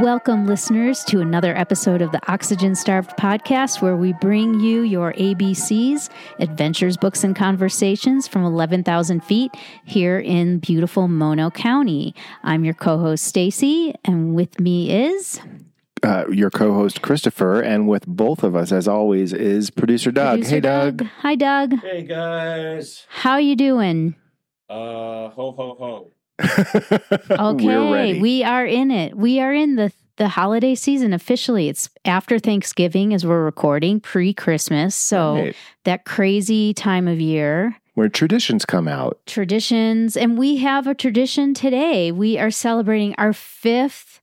Welcome, listeners, to another episode of the Oxygen Starved podcast, where we bring you your ABCs, adventures, books, and conversations from 11,000 feet here in beautiful Mono County. I'm your co host, Stacey, and with me is. Uh, your co-host Christopher, and with both of us, as always, is producer Doug. producer hey, Doug. Hi, Doug. Hey guys. How you doing? Uh, ho, ho, ho. Okay, we are in it. We are in the the holiday season officially. It's after Thanksgiving as we're recording, pre Christmas. So Right. that crazy time of year. Where traditions come out. traditions. And we have a tradition today. We are celebrating our fifth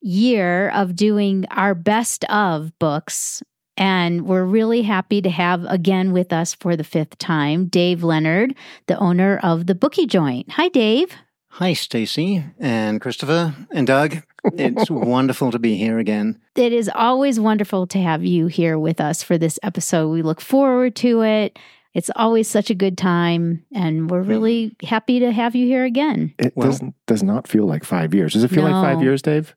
year of doing our best of books. And we're really happy to have again with us for the fifth time Dave Leonard, the owner of the Booky Joint. Hi, Dave. Hi, Stacey and Christopher and Doug. It's wonderful to be here again. It is always wonderful to have you here with us for this episode. We look forward to it. It's always such a good time, and we're really happy to have you here again. It Well- doesn't does not feel like five years. Does it feel like five years, Dave?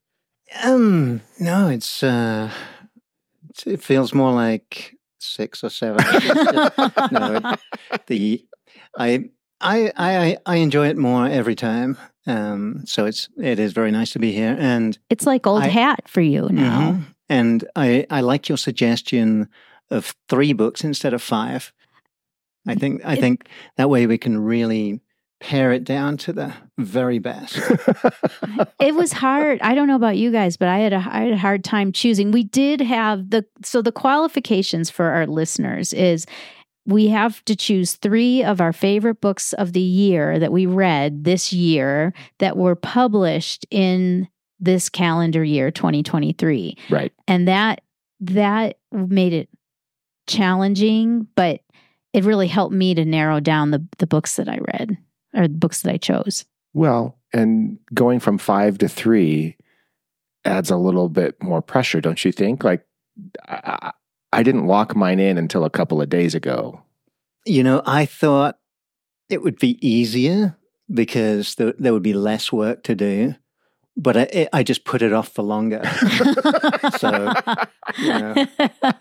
Um, no, it's uh, it feels more like six or seven. no, it- the I, I I I enjoy it more every time. Um, so it's it is very nice to be here, and It's like old I- hat for you now. Mhm. and I I like your suggestion of three books instead of five. I think I It- think that way we can really pare it down to the very best. it was hard. I don't know about you guys, but I had a I had a hard time choosing. We did have the so the qualifications for our listeners is we have to choose three of our favorite books of the year that we read this year that were published in this calendar year 2023 right. and that that made it challenging but it really helped me to narrow down the the books that i read or the books that i chose Well, and going from five to three adds a little bit more pressure, don't you think? Like, I, I I didn't lock mine in until a couple of days ago. you know, I thought it would be easier because there, there would be less work to do, but I, I just put it off for longer. So, yeah.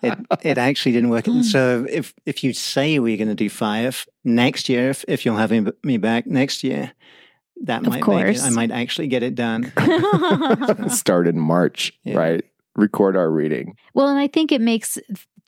it it actually didn't work. And so if if you say we're going to do five next year, if if you'll have me- me back next year, that Of might make course. it, I might actually get it done. Start in March, Yeah. right? Record our reading. well, and I think it makes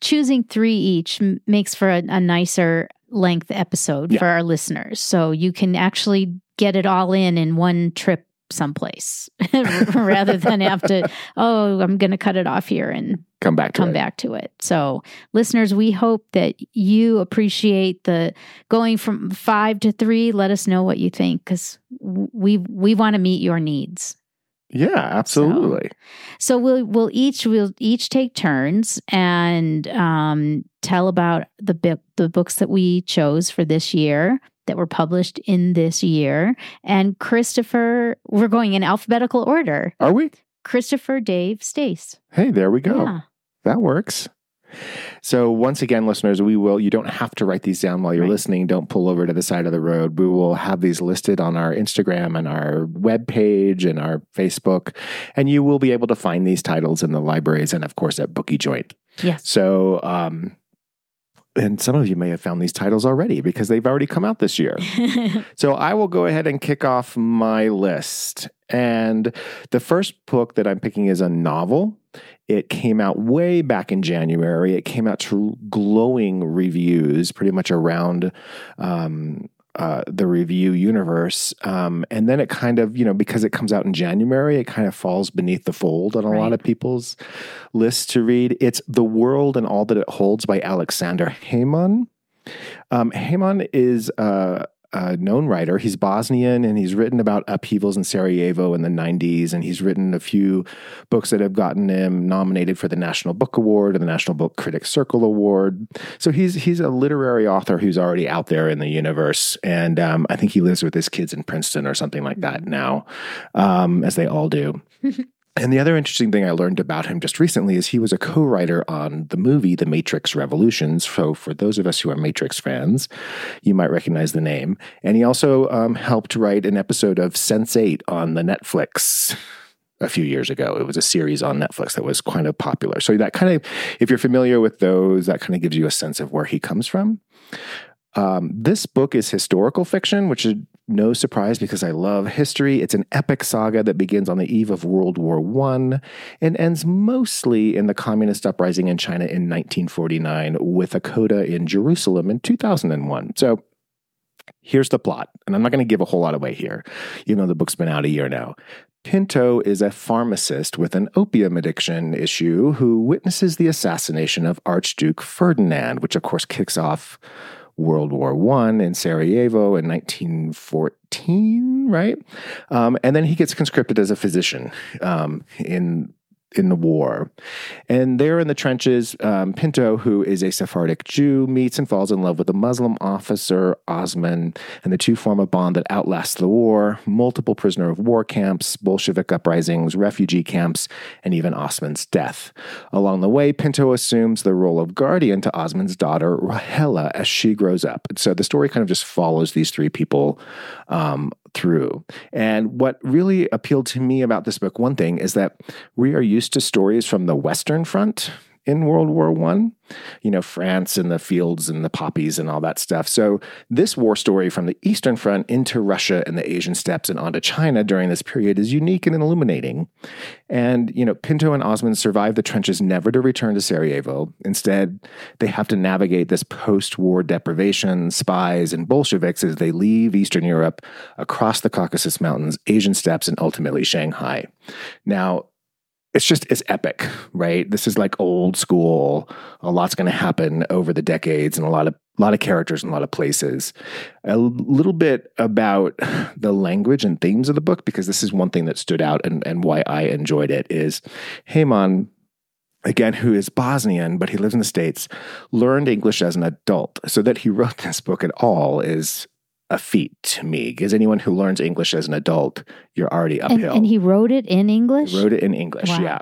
choosing three each m- makes for a, a nicer length episode Yeah. for our listeners. So you can actually get it all in in one trip someplace rather than have to, oh, I'm going to cut it off here and Come back to come it. back to it. So, listeners, we hope that you appreciate the going from five to three. Let us know what you think because we we want to meet your needs. Yeah, absolutely. So we'll we'll each we'll each take turns and um, tell about the book the books that we chose for this year that were published in this year. And Christopher, we're going in alphabetical order. Are we? Christopher, Dave, Stace. Hey, there we go. Yeah. That works. So once again, listeners, we will. You don't have to write these down while you're Right. listening. Don't pull over to the side of the road. We will have these listed on our Instagram and our web page and our Facebook, and you will be able to find these titles in the libraries and, of course, at Booky Joint. Yes. So, um, and some of you may have found these titles already because they've already come out this year. So I will go ahead and kick off my list. And the first book that I'm picking is a novel. It came out way back in January. It came out to glowing reviews, pretty much around um, uh, the review universe. Um, and then it kind of, you know, because it comes out in January, it kind of falls beneath the fold on a lot of people's lists to read. It's The World and All That It Holds by Aleksandar Hemon. Um, Hemon is uh, a known writer. He's Bosnian and he's written about upheavals in Sarajevo in the 90s. And he's written a few books that have gotten him nominated for the National Book Award and the National Book Critics Circle Award. So he's he's a literary author who's already out there in the universe. And um, I think he lives with his kids in Princeton or something like that now, um, as they all do. And the other interesting thing I learned about him just recently is he was a co writer on the movie The Matrix Revolutions. So, for those of us who are Matrix fans, you might recognize the name. And he also um, helped write an episode of Sense8 on the Netflix a few years ago. It was a series on Netflix that was kind of popular. So, that kind of, if you're familiar with those, that kind of gives you a sense of where he comes from. Um, this book is historical fiction, which is no surprise because I love history. It's an epic saga that begins on the eve of World War I and ends mostly in the communist uprising in China in 1949 with a coda in Jerusalem in 2001. So here's the plot, and I'm not going to give a whole lot away here, even though the book's been out a year now. Pinto is a pharmacist with an opium addiction issue who witnesses the assassination of Archduke Ferdinand, which of course kicks off World War One in Sarajevo in 1914, right? Um, and then he gets conscripted as a physician um, in in the war. And there in the trenches, um, Pinto, who is a Sephardic Jew, meets and falls in love with a Muslim officer, Osman, and the two form a bond that outlasts the war, multiple prisoner of war camps, Bolshevik uprisings, refugee camps, and even Osman's death. Along the way, Pinto assumes the role of guardian to Osman's daughter, Rahela, as she grows up. So the story kind of just follows these three people um, through. And what really appealed to me about this book, one thing, is that we are used to stories from the Western Front in World War One, you know, France and the fields and the poppies and all that stuff. So this war story from the Eastern Front into Russia and the Asian steppes and onto China during this period is unique and illuminating. And, you know, Pinto and Osman survive the trenches never to return to Sarajevo. Instead, they have to navigate this post-war deprivation, spies, and Bolsheviks as they leave Eastern Europe across the Caucasus Mountains, Asian steppes, and ultimately Shanghai. Now, it's just it's epic, right? This is like old school. A lot's going to happen over the decades, and a lot of a lot of characters and a lot of places. A little bit about the language and themes of the book, because this is one thing that stood out and, and why I enjoyed it is Hemon, again, who is Bosnian, but he lives in the States, learned English as an adult. So that he wrote this book at all is a feat to me because anyone who learns English as an adult, you're already uphill. And, and he wrote it in English. He wrote it in English, Wow. yeah.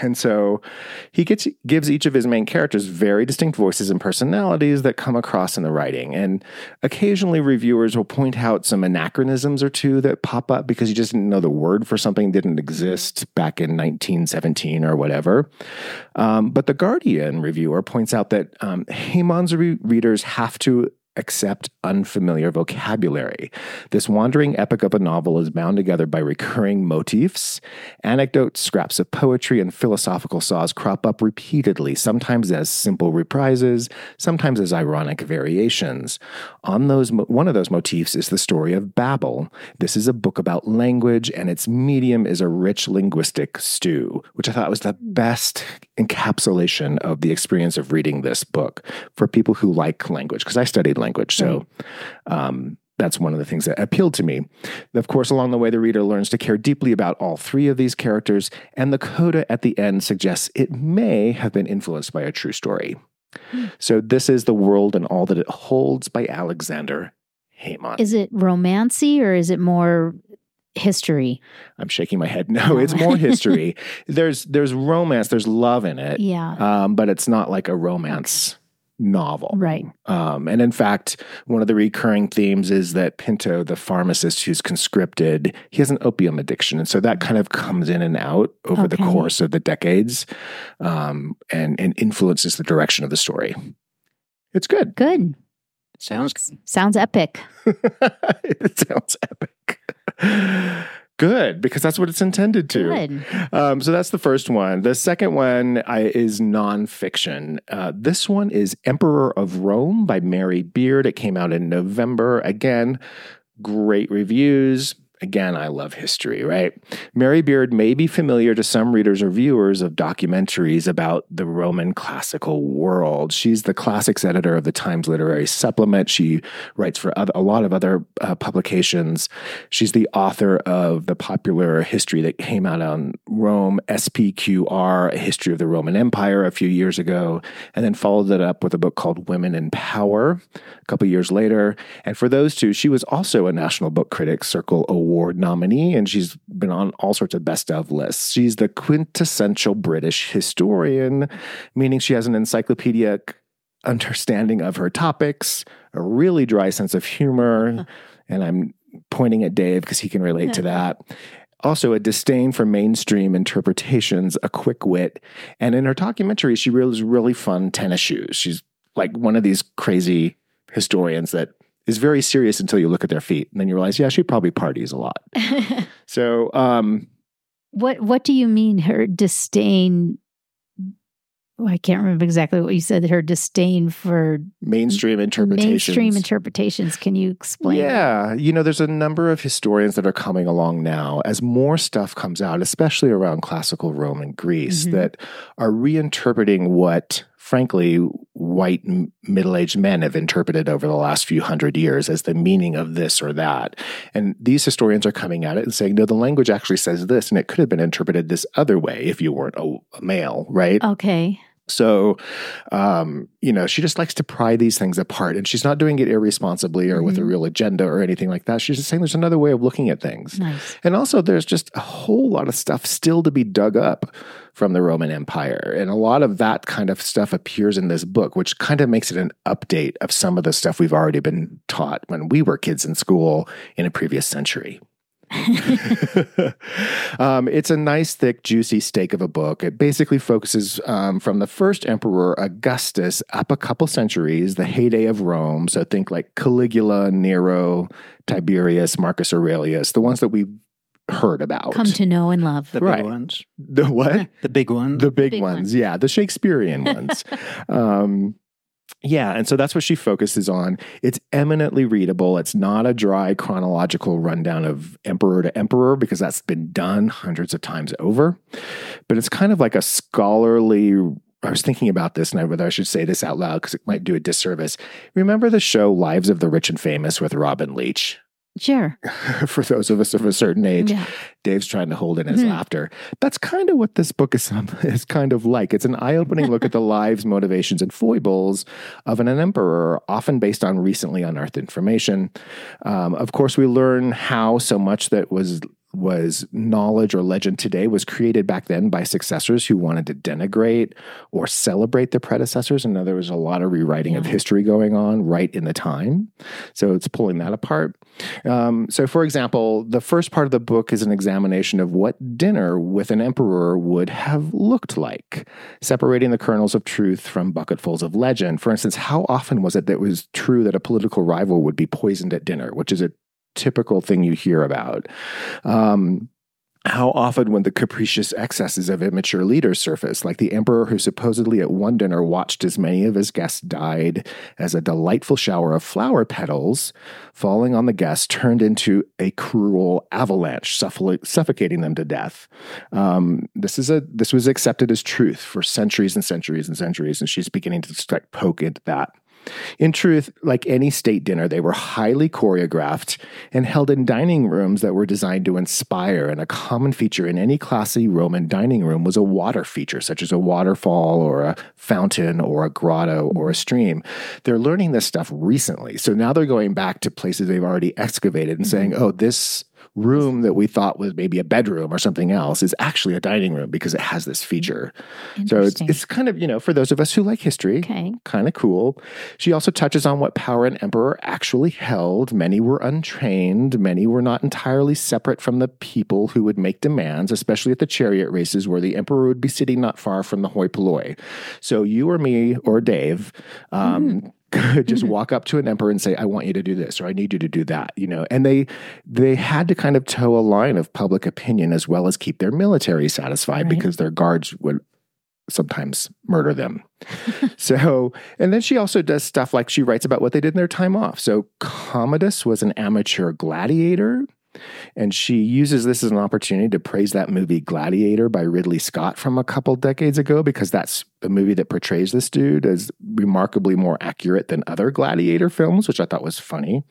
And so he gets gives each of his main characters very distinct voices and personalities that come across in the writing. And occasionally, reviewers will point out some anachronisms or two that pop up because you just didn't know the word for something didn't exist back in 1917 or whatever. Um, but the Guardian reviewer points out that um, Hemon's re- readers have to accept unfamiliar vocabulary. This wandering epic of a novel is bound together by recurring motifs. Anecdotes, scraps of poetry, and philosophical saws crop up repeatedly, sometimes as simple reprises, sometimes as ironic variations. On those, mo- one of those motifs is the story of Babel. This is a book about language, and its medium is a rich linguistic stew, which I thought was the best encapsulation of the experience of reading this book for people who like language, because I studied language. So um, that's one of the things that appealed to me. Of course, along the way, the reader learns to care deeply about all three of these characters, and the coda at the end suggests it may have been influenced by a true story. So, this is The World and All That It Holds by Aleksandar Hemon. Is it romancy or is it more history? I'm shaking my head. No, it's more history. there's there's romance, there's love in it, Yeah. um, but it's not like a romance novel. Right. Um, and in fact, one of the recurring themes is that Pinto, the pharmacist who's conscripted, he has an opium addiction. And so that kind of comes in and out over the course of the decades um, and, and influences the direction of the story. It's good. Good. Sounds Sounds epic. it sounds epic. Good, because that's what it's intended to. Good. Um, so that's the first one. The second one I, is nonfiction. Uh, this one is Emperor of Rome by Mary Beard. It came out in November. Again, great reviews. Again, I love history, right? Mary Beard may be familiar to some readers or viewers of documentaries about the Roman classical world. She's the classics editor of the Times Literary Supplement. She writes for other, a lot of other uh, publications. She's the author of the popular history that came out on Rome, SPQR, a history of the Roman Empire, a few years ago, and then followed it up with a book called Women in Power a couple years later. And for those two, she was also a National Book Critics Circle Award Award nominee, and she's been on all sorts of best of lists. She's the quintessential British historian, meaning she has an encyclopedic understanding of her topics, a really dry sense of humor, and I'm pointing at Dave because he can relate to that. Also, a disdain for mainstream interpretations, a quick wit, and in her documentary, she wears really fun tennis shoes. She's like one of these crazy historians that is very serious until you look at their feet, and then you realize, yeah, she probably parties a lot. so, um, what what do you mean her disdain? Oh, I can't remember exactly what you said. Her disdain for mainstream interpretations. Mainstream interpretations. Can you explain? Yeah, you know, there's a number of historians that are coming along now as more stuff comes out, especially around classical Rome and Greece, mm-hmm. that are reinterpreting what frankly, white middle aged men have interpreted over the last few hundred years as the meaning of this or that. And these historians are coming at it and saying, no, the language actually says this, and it could have been interpreted this other way if you weren't a, a male, right? Okay. So, um, you know, she just likes to pry these things apart, and she's not doing it irresponsibly or mm-hmm. with a mm-hmm. real agenda or anything like that. She's just saying there's another way of looking at things. Nice. And also, there's just a whole lot of stuff still to be dug up from the Roman Empire. And a lot of that kind of stuff appears in this book, which kind of makes it an update of some of the stuff we've already been taught when we were kids in school in a previous century. um, it's a nice, thick, juicy steak of a book. It basically focuses um, from the first emperor, Augustus, up a couple centuries, the heyday of Rome. So think like Caligula, Nero, Tiberius, Marcus Aurelius, the ones that we heard about. Come to know and love. The big right. ones. The what? The big ones. The big, big ones. ones. Yeah, the Shakespearean ones. Um, yeah, and so that's what she focuses on. It's eminently readable. It's not a dry chronological rundown of emperor to emperor because that's been done hundreds of times over. But it's kind of like a scholarly I was thinking about this and I, whether I should say this out loud because it might do a disservice. Remember the show Lives of the Rich and Famous with Robin Leach? Sure. For those of us of a certain age, yeah. Dave's trying to hold in his mm-hmm. laughter. That's kind of what this book is, is kind of like. It's an eye opening look at the lives, motivations, and foibles of an, an emperor, often based on recently unearthed information. Um, of course, we learn how so much that was was knowledge or legend today was created back then by successors who wanted to denigrate or celebrate their predecessors. And there was a lot of rewriting yeah. of history going on right in the time. So it's pulling that apart. Um, so, for example, the first part of the book is an examination of what dinner with an emperor would have looked like, separating the kernels of truth from bucketfuls of legend. For instance, how often was it that it was true that a political rival would be poisoned at dinner, which is a typical thing you hear about. Um, how often when the capricious excesses of immature leaders surface, like the emperor who supposedly at one dinner watched as many of his guests died as a delightful shower of flower petals falling on the guests turned into a cruel avalanche, suffocating them to death. Um, this is a this was accepted as truth for centuries and centuries and centuries, and she's beginning to start poke into that. In truth, like any state dinner, they were highly choreographed and held in dining rooms that were designed to inspire. And a common feature in any classy Roman dining room was a water feature, such as a waterfall or a fountain or a grotto or a stream. They're learning this stuff recently. So now they're going back to places they've already excavated and mm-hmm. saying, oh, this room that we thought was maybe a bedroom or something else is actually a dining room because it has this feature. So it's, it's kind of, you know, for those of us who like history, okay. kind of cool. She also touches on what power an emperor actually held. Many were untrained, many were not entirely separate from the people who would make demands, especially at the chariot races where the emperor would be sitting not far from the hoi polloi. So you or me or Dave, um, mm could just mm-hmm. walk up to an emperor and say, I want you to do this or I need you to do that, you know. And they they had to kind of toe a line of public opinion as well as keep their military satisfied right. because their guards would sometimes murder them. so, and then she also does stuff like she writes about what they did in their time off. So, Commodus was an amateur gladiator And she uses this as an opportunity to praise that movie Gladiator by Ridley Scott from a couple decades ago because that's a movie that portrays this dude as remarkably more accurate than other gladiator films, which I thought was funny.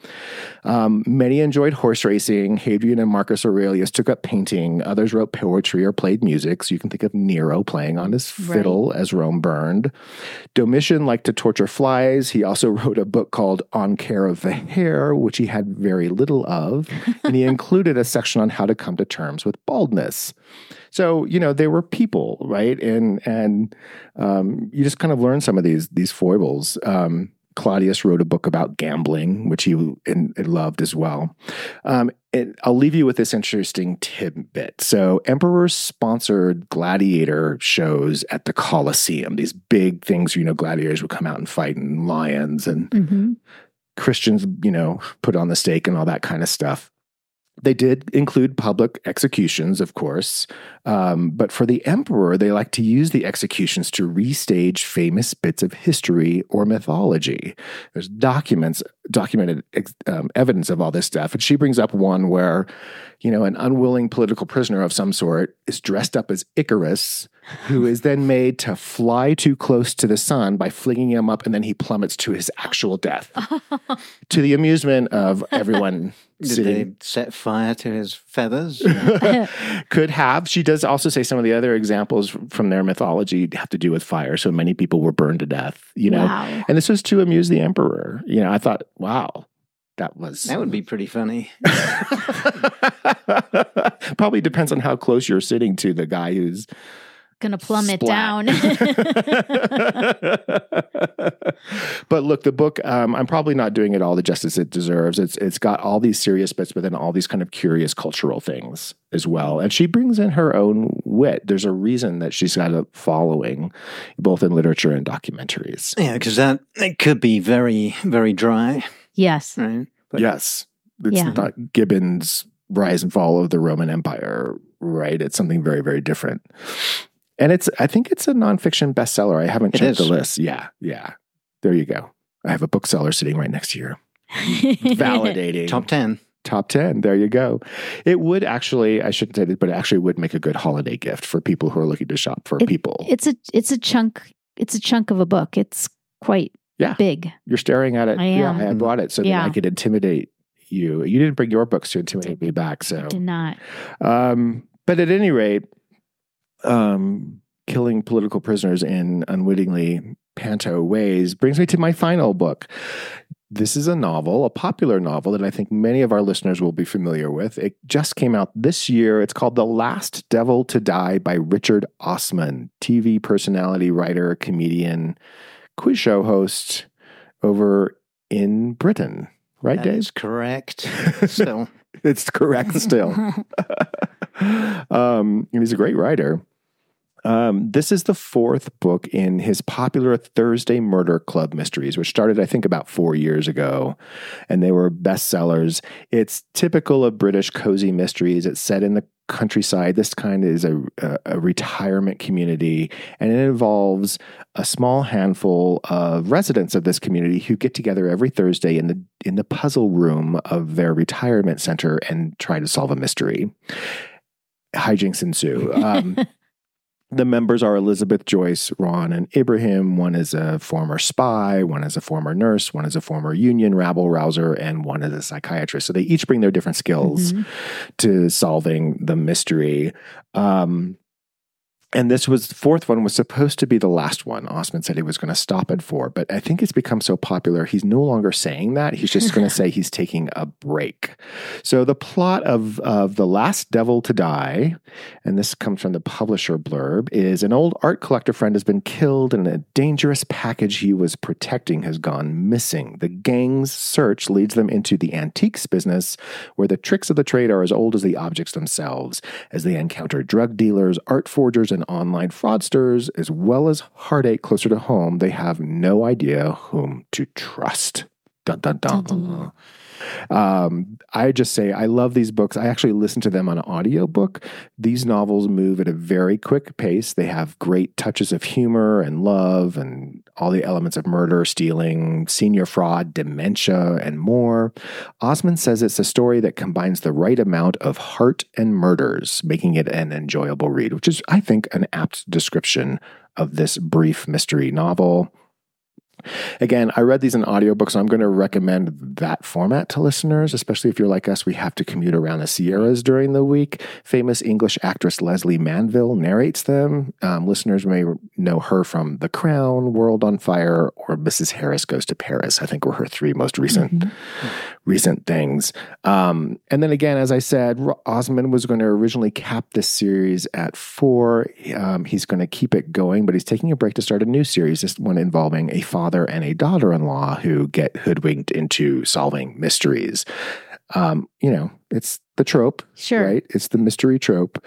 Um, many enjoyed horse racing. Hadrian and Marcus Aurelius took up painting. Others wrote poetry or played music. So you can think of Nero playing on his fiddle right. as Rome burned. Domitian liked to torture flies. He also wrote a book called On Care of the Hair, which he had very little of. and he included a section on how to come to terms with baldness. So you know they were people, right? And and um, you just kind of learn some of these these foibles. Um, Claudius wrote a book about gambling, which he in, loved as well. Um, and I'll leave you with this interesting tidbit. So, emperors sponsored gladiator shows at the Colosseum. These big things, you know, gladiators would come out and fight, and lions and mm-hmm. Christians, you know, put on the stake and all that kind of stuff. They did include public executions, of course, um, but for the emperor, they like to use the executions to restage famous bits of history or mythology. There's documents, documented um, evidence of all this stuff, and she brings up one where, you know, an unwilling political prisoner of some sort is dressed up as Icarus, who is then made to fly too close to the sun by flinging him up, and then he plummets to his actual death, to the amusement of everyone. Did sitting. they set fire to his feathers? Could have. She does also say some of the other examples from their mythology have to do with fire. So many people were burned to death, you know. Wow. And this was to amuse the emperor. You know, I thought, wow, that was that would be pretty funny. Probably depends on how close you're sitting to the guy who's going to plummet down. but look, the book, um, I'm probably not doing it all the justice it deserves. It's It's got all these serious bits, but then all these kind of curious cultural things as well. And she brings in her own wit. There's a reason that she's got a following, both in literature and documentaries. Yeah, because that it could be very, very dry. Yes. Right? But, yes. It's yeah. not Gibbon's rise and fall of the Roman Empire, right? It's something very, very different and it's I think it's a nonfiction bestseller. I haven't checked the list. Yeah, yeah. There you go. I have a bookseller sitting right next to you, validating top ten. Top 10. There you go. It would actually, I shouldn't say this, but it actually would make a good holiday gift for people who are looking to shop for it, people. It's a it's a chunk it's a chunk of a book. It's quite yeah. big. You're staring at it. I am. Yeah, I bought it so yeah. that I could intimidate you. You didn't bring your books to intimidate me back, so I did not. Um, but at any rate, um, killing political prisoners in unwittingly panto ways brings me to my final book. This is a novel, a popular novel that I think many of our listeners will be familiar with. It just came out this year. It's called The Last Devil to Die by Richard Osman, TV personality, writer, comedian, quiz show host over in Britain. Right, that Dave? Is correct. Still. it's correct still. um, and he's a great writer. Um, this is the fourth book in his popular Thursday Murder Club mysteries, which started, I think, about four years ago, and they were bestsellers. It's typical of British cozy mysteries. It's set in the countryside. This kind is a, a, a retirement community, and it involves a small handful of residents of this community who get together every Thursday in the in the puzzle room of their retirement center and try to solve a mystery hijinks ensue. Um, the members are Elizabeth Joyce, Ron, and Ibrahim. One is a former spy, one is a former nurse, one is a former union rabble rouser, and one is a psychiatrist. So they each bring their different skills mm-hmm. to solving the mystery. Um, and this was the fourth one was supposed to be the last one. Osman said he was going to stop at four, but I think it's become so popular he's no longer saying that. He's just going to say he's taking a break. So the plot of of the Last Devil to Die, and this comes from the publisher blurb, is an old art collector friend has been killed, and a dangerous package he was protecting has gone missing. The gang's search leads them into the antiques business, where the tricks of the trade are as old as the objects themselves. As they encounter drug dealers, art forgers, and and online fraudsters, as well as heartache closer to home, they have no idea whom to trust. Dun dun dun. dun, dun. Um, I just say I love these books. I actually listen to them on audiobook. These novels move at a very quick pace. They have great touches of humor and love and all the elements of murder, stealing, senior fraud, dementia, and more. Osman says it's a story that combines the right amount of heart and murders, making it an enjoyable read, which is, I think, an apt description of this brief mystery novel. Again, I read these in audiobooks, so I'm going to recommend that format to listeners, especially if you're like us. We have to commute around the Sierras during the week. Famous English actress Lesley Manville narrates them. Um, listeners may know her from The Crown, World on Fire, or Mrs. Harris Goes to Paris. I think were her three most recent mm-hmm. Recent things. Um, and then again, as I said, Osman was going to originally cap this series at four. Um, he's going to keep it going, but he's taking a break to start a new series, this one involving a father and a daughter in law who get hoodwinked into solving mysteries. Um, you know, it's the trope, sure. right? It's the mystery trope.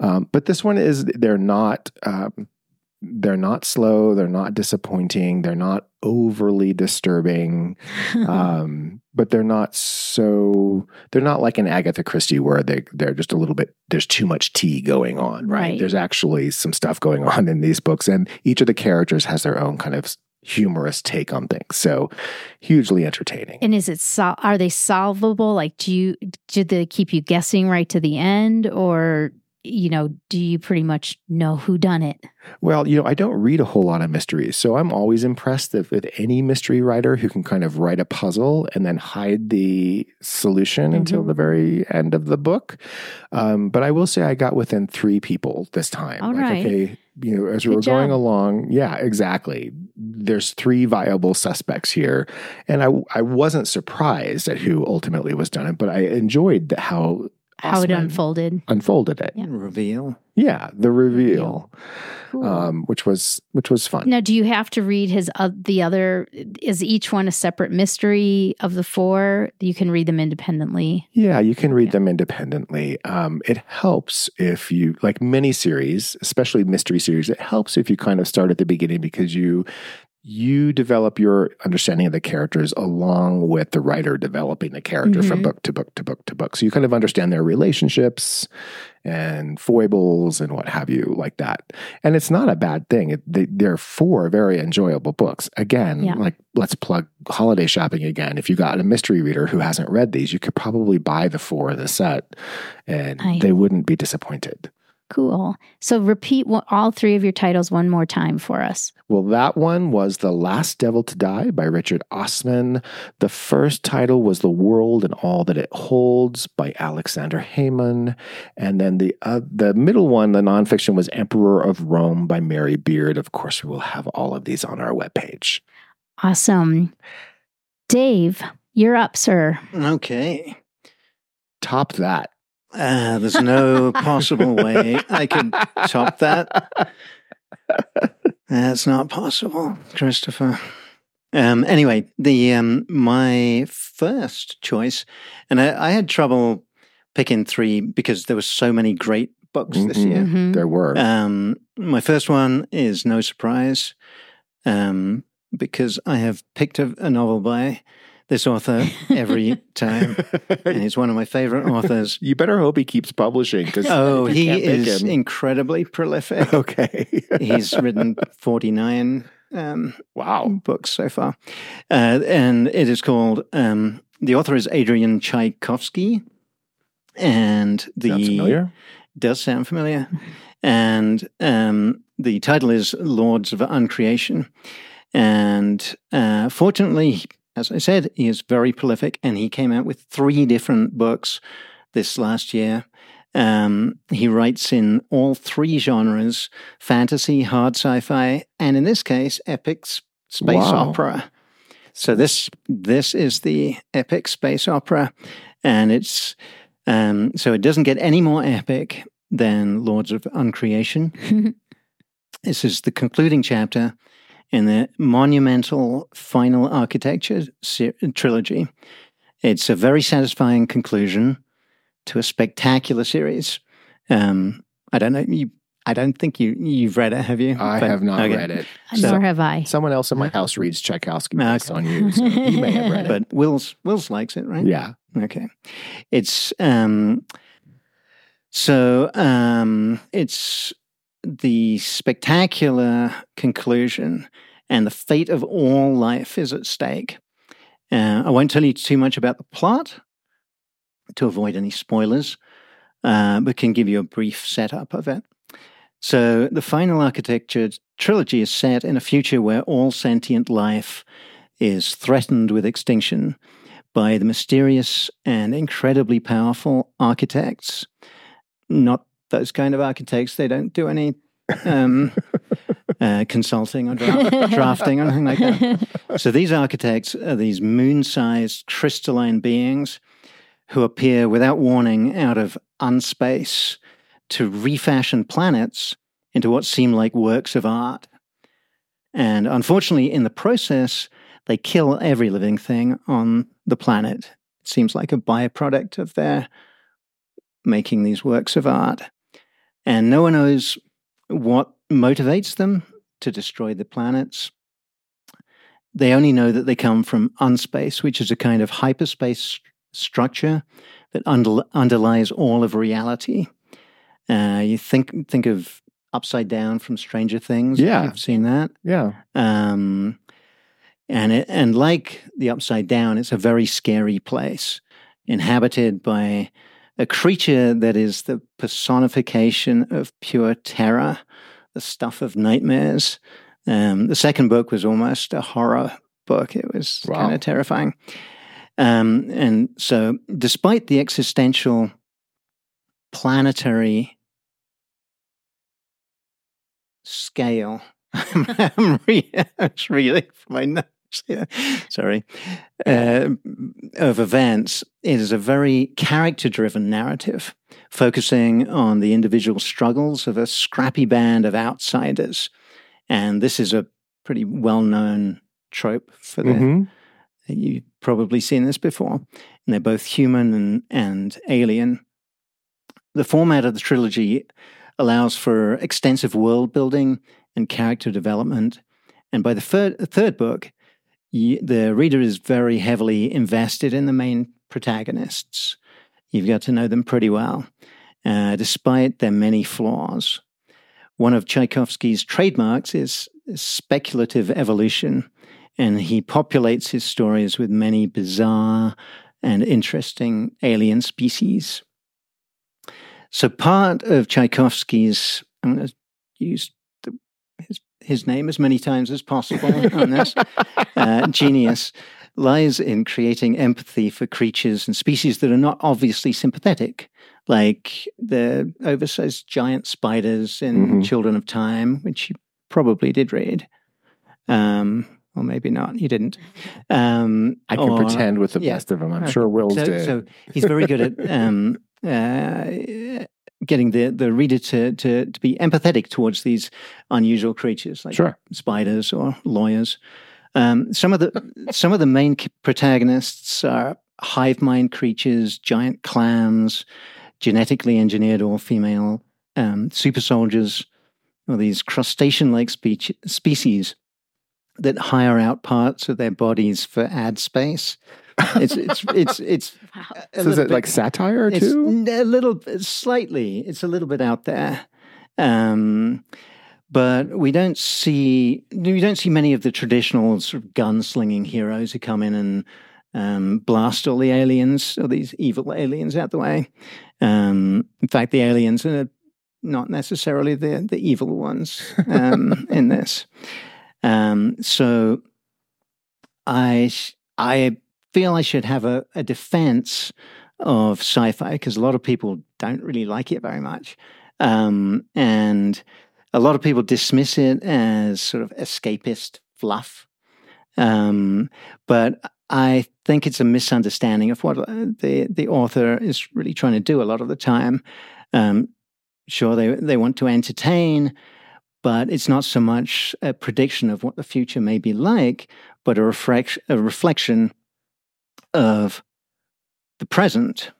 Um, but this one is they're not um, they're not slow, they're not disappointing, they're not overly disturbing, um, but they're not so they're not like an Agatha Christie where they they're just a little bit there's too much tea going on. Right. right. There's actually some stuff going on in these books, and each of the characters has their own kind of humorous take on things. So hugely entertaining. And is it sol- are they solvable? Like do you did they keep you guessing right to the end or you know, do you pretty much know who done it? Well, you know, I don't read a whole lot of mysteries, so I'm always impressed with any mystery writer who can kind of write a puzzle and then hide the solution mm-hmm. until the very end of the book. Um, but I will say I got within three people this time. All like, right. okay, you know, as we Good were job. going along, yeah, exactly. There's three viable suspects here, and I I wasn't surprised at who ultimately was done it, but I enjoyed how how it unfolded. Unfolded it. Yeah. reveal. Yeah the reveal cool. um, which was which was fun. Now do you have to read his uh, the other is each one a separate mystery of the four? You can read them independently. Yeah you can read them independently. Um, it helps if you like many series especially mystery series it helps if you kind of start at the beginning because you you develop your understanding of the characters along with the writer developing the character mm-hmm. from book to book to book to book. So you kind of understand their relationships and foibles and what have you, like that. And it's not a bad thing. It, they, they're four very enjoyable books. Again, yeah. like let's plug holiday shopping again. If you got a mystery reader who hasn't read these, you could probably buy the four of the set and I, they wouldn't be disappointed. Cool. So repeat all three of your titles one more time for us. Well, that one was The Last Devil to Die by Richard Osman. The first title was The World and All That It Holds by Aleksandar Hemon. And then the uh, the middle one, the nonfiction, was Emperor of Rome by Mary Beard. Of course, we will have all of these on our webpage. Awesome. Dave, you're up, sir. Okay. Top that. Uh, there's no possible way I could top that. That's not possible, Christopher. Um, anyway, the um, my first choice, and I, I, had trouble picking three because there were so many great books mm-hmm. this year. Mm-hmm. There were. Um, my first one is no surprise, um, because I have picked a, a novel by this author every time, and he's one of my favorite authors. You better hope he keeps publishing because oh, he is incredibly prolific. okay, he's written forty nine um, wow books so far, uh, and it is called. Um, the author is Adrian Tchaikovsky, and the Sounds familiar. does sound familiar, and um, the title is Lords of Uncreation. And uh, fortunately, as I said, he is very prolific and he came out with three different books this last year. Um, he writes in all three genres fantasy, hard sci fi, and in this case, epic space wow. opera. So this this is the epic space opera, and it's um, so it doesn't get any more epic than Lords of Uncreation. this is the concluding chapter, in the monumental final architecture trilogy. It's a very satisfying conclusion to a spectacular series. Um, I don't know. You, I don't think you you've read it, have you? I But- have not okay. read it. So- Nor have I. Someone else in my house reads Tchaikovsky based okay. on you. So you may have read it. But Will's Will's likes it, right? Yeah. Okay. It's um so um it's the spectacular conclusion and the fate of all life is at stake. Uh, I won't tell you too much about the plot to avoid any spoilers, uh, but can give you a brief setup of it. So, the final architecture trilogy is set in a future where all sentient life is threatened with extinction by the mysterious and incredibly powerful architects. Not those kind of architects, they don't do any um, uh, consulting or dra- drafting or anything like that. So these architects are these moon sized crystalline beings who appear without warning out of unspace to refashion planets into what seem like works of art. And unfortunately, in the process, they kill every living thing on the planet. It seems like a byproduct of their making these works of art. And no one knows what motivates them to destroy the planets. They only know that they come from unspace, which is a kind of hyperspace st- structure that under- underlies all of reality. Uh, you think think of Upside Down from Stranger Things. Yeah. I've seen that. Yeah. Um, and it, and like the Upside Down, it's a very scary place, inhabited by a creature that is the personification of pure terror, the stuff of nightmares. Um, the second book was almost a horror book. It was Wow. kind of terrifying. Um, and so, despite the existential planetary scale, I'm re- I'm reading from my notes. Sorry, uh, of events. is a very character-driven narrative, focusing on the individual struggles of a scrappy band of outsiders, and this is a pretty well-known trope for the Mhm. You've probably seen this before. And they're both human and, and alien. The format of the trilogy allows for extensive world building and character development. And by the third, third book, the reader is very heavily invested in the main protagonists. You've got to know them pretty well, uh, despite their many flaws. One of Tchaikovsky's trademarks is speculative evolution and he populates his stories with many bizarre and interesting alien species. So, part of Tchaikovsky's, I'm going to use the, his, his name as many times as possible on this, uh, genius lies in creating empathy for creatures and species that are not obviously sympathetic, like the oversized giant spiders in Mhm. Children of Time, which you probably did read. Um, or maybe not. You didn't. Um, I can or- pretend with the yeah. best of them. I'm Okay. sure Will's so, did. so he's very good at um, uh, getting the, the reader to, to, to be empathetic towards these unusual creatures like sure. spiders or lawyers. Um, some of the some of the main protagonists are hive mind creatures, giant clams, genetically engineered all female um, super soldiers, or these crustacean like spe- species that hire out parts of their bodies for ad space. It's it's it's it's Wow. So is it bit- like satire it's too? n- a little slightly it's a little bit out there um but we don't see we don't see many of the traditional sort of gunslinging heroes who come in and um, blast all the aliens or these evil aliens out the way. Um, in fact, the aliens are not necessarily the the evil ones um, in this. Um, so I I feel I should have a, a defense of sci-fi because a lot of people don't really like it very much, um, and a lot of people dismiss it as sort of escapist fluff. Um, but I think it's a misunderstanding of what uh, the the author is really trying to do a lot of the time. Um, sure, they they want to entertain, but it's not so much a prediction of what the future may be like, but a, reflect, a reflection of the present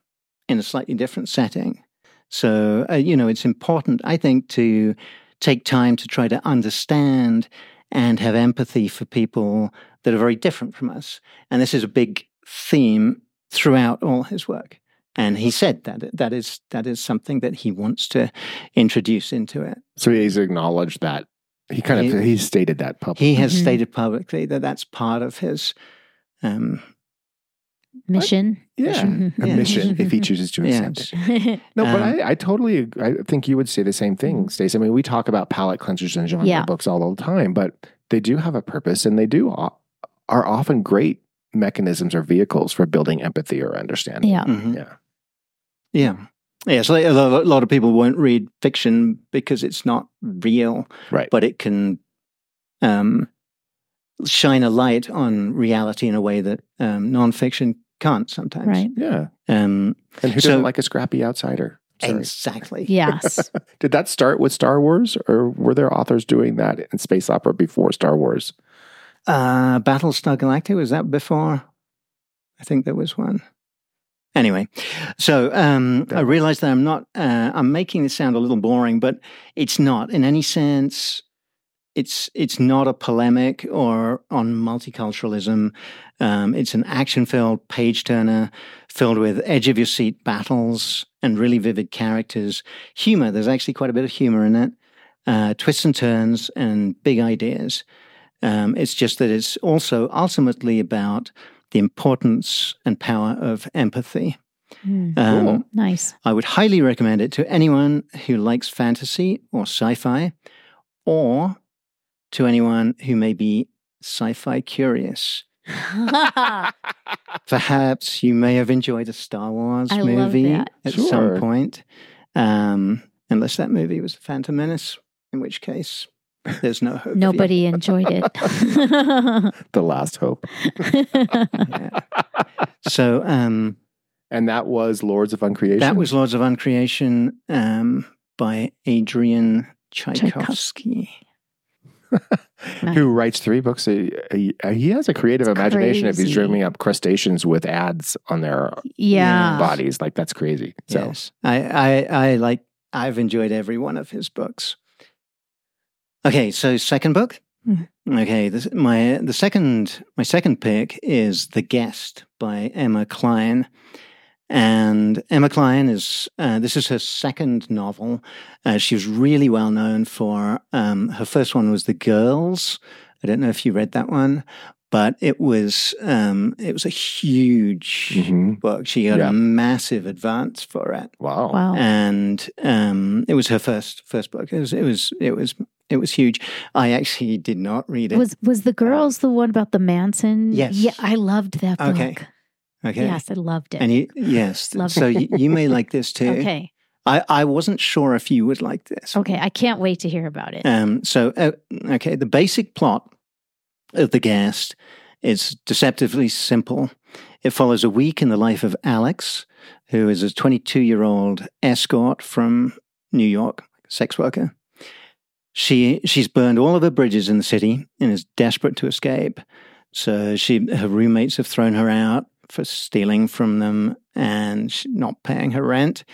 in a slightly different setting. So, uh, you know, it's important, I think, to take time to try to understand and have empathy for people that are very different from us. And this is a big theme throughout all his work. And he said that that is that is something that he wants to introduce into it. So he's acknowledged that. He kind of He- he stated that publicly. He has Mhm. stated publicly that that's part of his um, Mission. yeah, Mhm. a mission if he chooses to Yeah. accept it. No, but Um, I, I totally, I think you would say the same thing, Stacey. I mean, we talk about palate cleansers and genre Yeah. books all the time, but they do have a purpose, and they do are often great mechanisms or vehicles for building empathy or understanding. yeah. mhm. Yeah. Yeah. Yeah, so a lot, a lot of people won't read fiction because it's not real, Right. but it can um, shine a light on reality in a way that um, nonfiction can't sometimes. Right. Yeah. Um, And who So- doesn't like a scrappy outsider? Sorry. exactly. Yes. Did that start with Star Wars, or were there authors doing that in space opera before Star Wars? Uh, Battlestar Galactica, was that before? I think there was one. Anyway, so um, I realize that I'm not, uh, I'm making this sound a little boring, but it's not in any sense. It's it's not a polemic or on multiculturalism. Um, it's an action-filled page turner, filled with edge of your seat battles and really vivid characters. Humor. There's actually quite a bit of humor in it. Uh, twists and turns and big ideas. Um, it's just that it's also ultimately about the importance and power of empathy. Mm. Um, Cool. Nice. I would highly recommend it to anyone who likes fantasy or sci fi, or to anyone who may be sci fi curious. Perhaps you may have enjoyed a Star Wars I movie at Sure. some point, um, unless that movie was The Phantom Menace, in which case there's no hope. Nobody enjoyed it. The Last Hope. Yeah. So, um, And that was Lords of Uncreation. That was Lords of Uncreation um, by Adrian Tchaikovsky. Who writes three books. A, a, a- he has a creative It's imagination if he's dreaming up crustaceans with ads on their yeah. bodies. Like that's crazy. So Yes, I, I, I like. I've enjoyed every one of his books. Okay, so second book. Mhm. Okay, this, my the second my second pick is The Guest by Emma Cline. And Emma Cline is, uh, this is her second novel. Uh, she was really well known for, um, her first one was The Girls. I don't know if you read that one, but it was, um, it was a huge Mhm. book. She got Yeah. a massive advance for it. wow. Wow. And, um, it was her first, first book. It was, it was, it was, it was huge. I actually did not read it. Was was the girls the one about the Manson? Yes. Yeah, I loved that book. Okay. Okay. Yes, I loved it. And you, yes. Loved so it. you, you may like this too. okay. I, I wasn't sure if you would like this. Okay. I can't wait to hear about it. Um, so, uh, okay, the basic plot of The Guest is deceptively simple. It follows a week in the life of Alex, who is a 22 year old escort from New York, a sex worker. She she's burned all of her bridges in the city and is desperate to escape. So she her roommates have thrown her out for stealing from them and not paying her rent,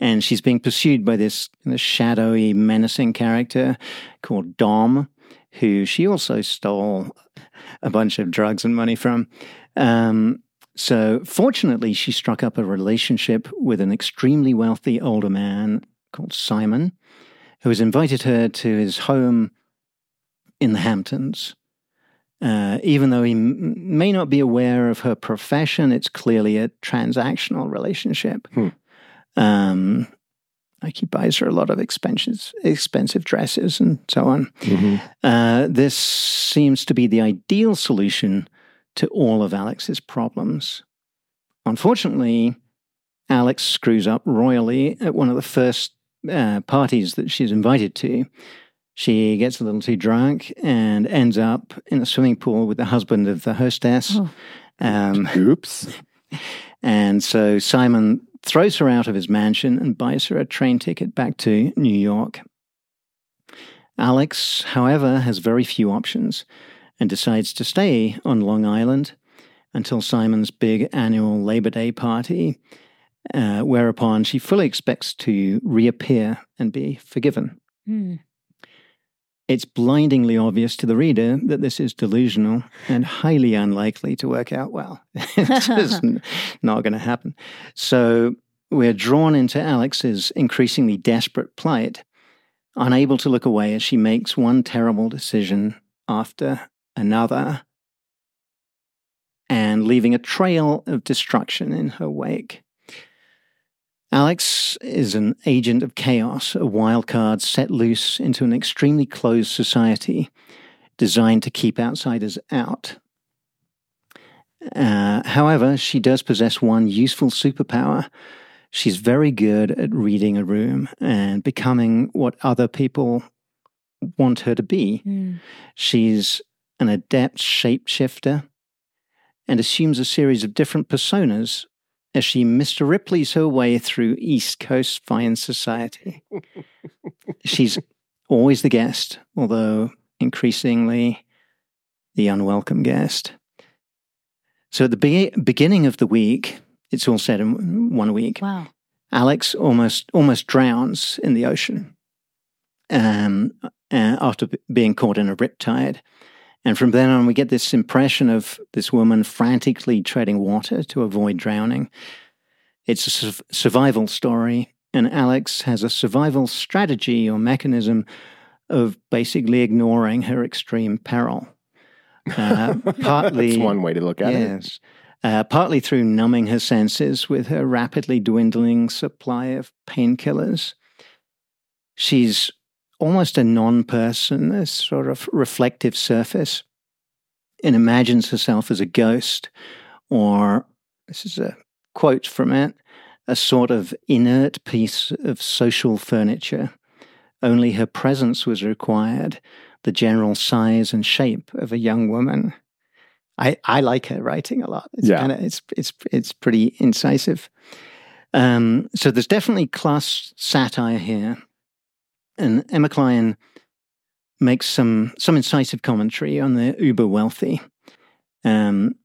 and she's being pursued by this, this shadowy, menacing character called Dom, who she also stole a bunch of drugs and money from. Um, so fortunately, she struck up a relationship with an extremely wealthy older man called Simon, who has invited her to his home in the Hamptons. Uh, even though he m- may not be aware of her profession, it's clearly a transactional relationship. Hmm. Um, like he buys her a lot of expensive, expensive dresses and so on. Mhm. Uh, this seems to be the ideal solution to all of Alex's problems. Unfortunately, Alex screws up royally at one of the first uh, parties that she's invited to. She gets a little too drunk and ends up in a swimming pool with the husband of the hostess. Oh. Um, Oops. and so Simon throws her out of his mansion and buys her a train ticket back to New York. Alex, however, has very few options and decides to stay on Long Island until Simon's big annual Labor Day party. uh, whereupon she fully expects to reappear and be forgiven. Hmm. It's blindingly obvious to the reader that this is delusional and highly unlikely to work out well. it's just not going to happen. So we're drawn into Alex's increasingly desperate plight, unable to look away as she makes one terrible decision after another and leaving a trail of destruction in her wake. Alex is an agent of chaos, a wild card set loose into an extremely closed society designed to keep outsiders out. Uh, however, she does possess one useful superpower. She's very good at reading a room and becoming what other people want her to be. Hmm. She's an adept shapeshifter and assumes a series of different personas as she Mr. Ripley's her way through East Coast fine society. She's always the guest, although increasingly the unwelcome guest. So at the be- beginning of the week, it's all said in one week. Wow. Alex almost almost drowns in the ocean um, uh, after b- being caught in a riptide. And from then on, we get this impression of this woman frantically treading water to avoid drowning. It's a su- survival story, and Alex has a survival strategy or mechanism of basically ignoring her extreme peril. Uh, partly, That's one way to look at it. yes. Uh, partly through numbing her senses with her rapidly dwindling supply of painkillers. She's almost a non person, a sort of reflective surface, and imagines herself as a ghost, or this is a quote from it a sort of inert piece of social furniture. Only her presence was required, the general size and shape of a young woman. I, I like her writing a lot. It's Yeah. kind of it's it's it's pretty incisive. Um, so there's definitely class satire here, and Emma Cline makes some some incisive commentary on the uber wealthy. Um,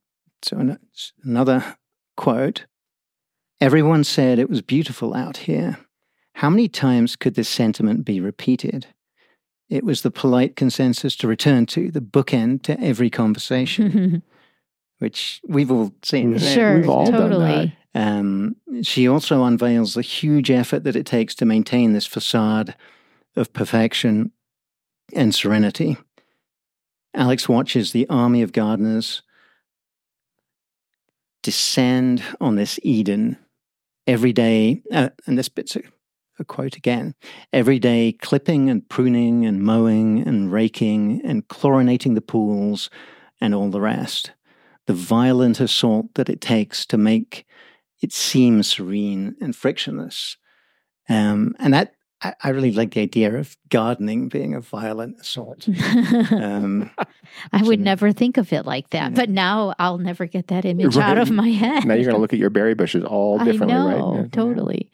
so an- another quote: "Everyone said it was beautiful out here. How many times could this sentiment be repeated?" It was the polite consensus to return to, the bookend to every conversation, which we've all seen. sure. We've all done totally. Um, she also unveils the huge effort that it takes to maintain this facade of perfection and serenity. Alex watches the army of gardeners descend on this Eden every day, uh, and this bit's a, a quote again every day, clipping and pruning and mowing and raking and chlorinating the pools and all the rest. The violent assault that it takes to make it seem serene and frictionless. Um, and that, I, I really like the idea of gardening being a violent assault. Um, I would so- never think of it like that, Yeah. but now I'll never get that image out of my head. Now you're going to look at your berry bushes all differently, I know, right? Yeah. totally.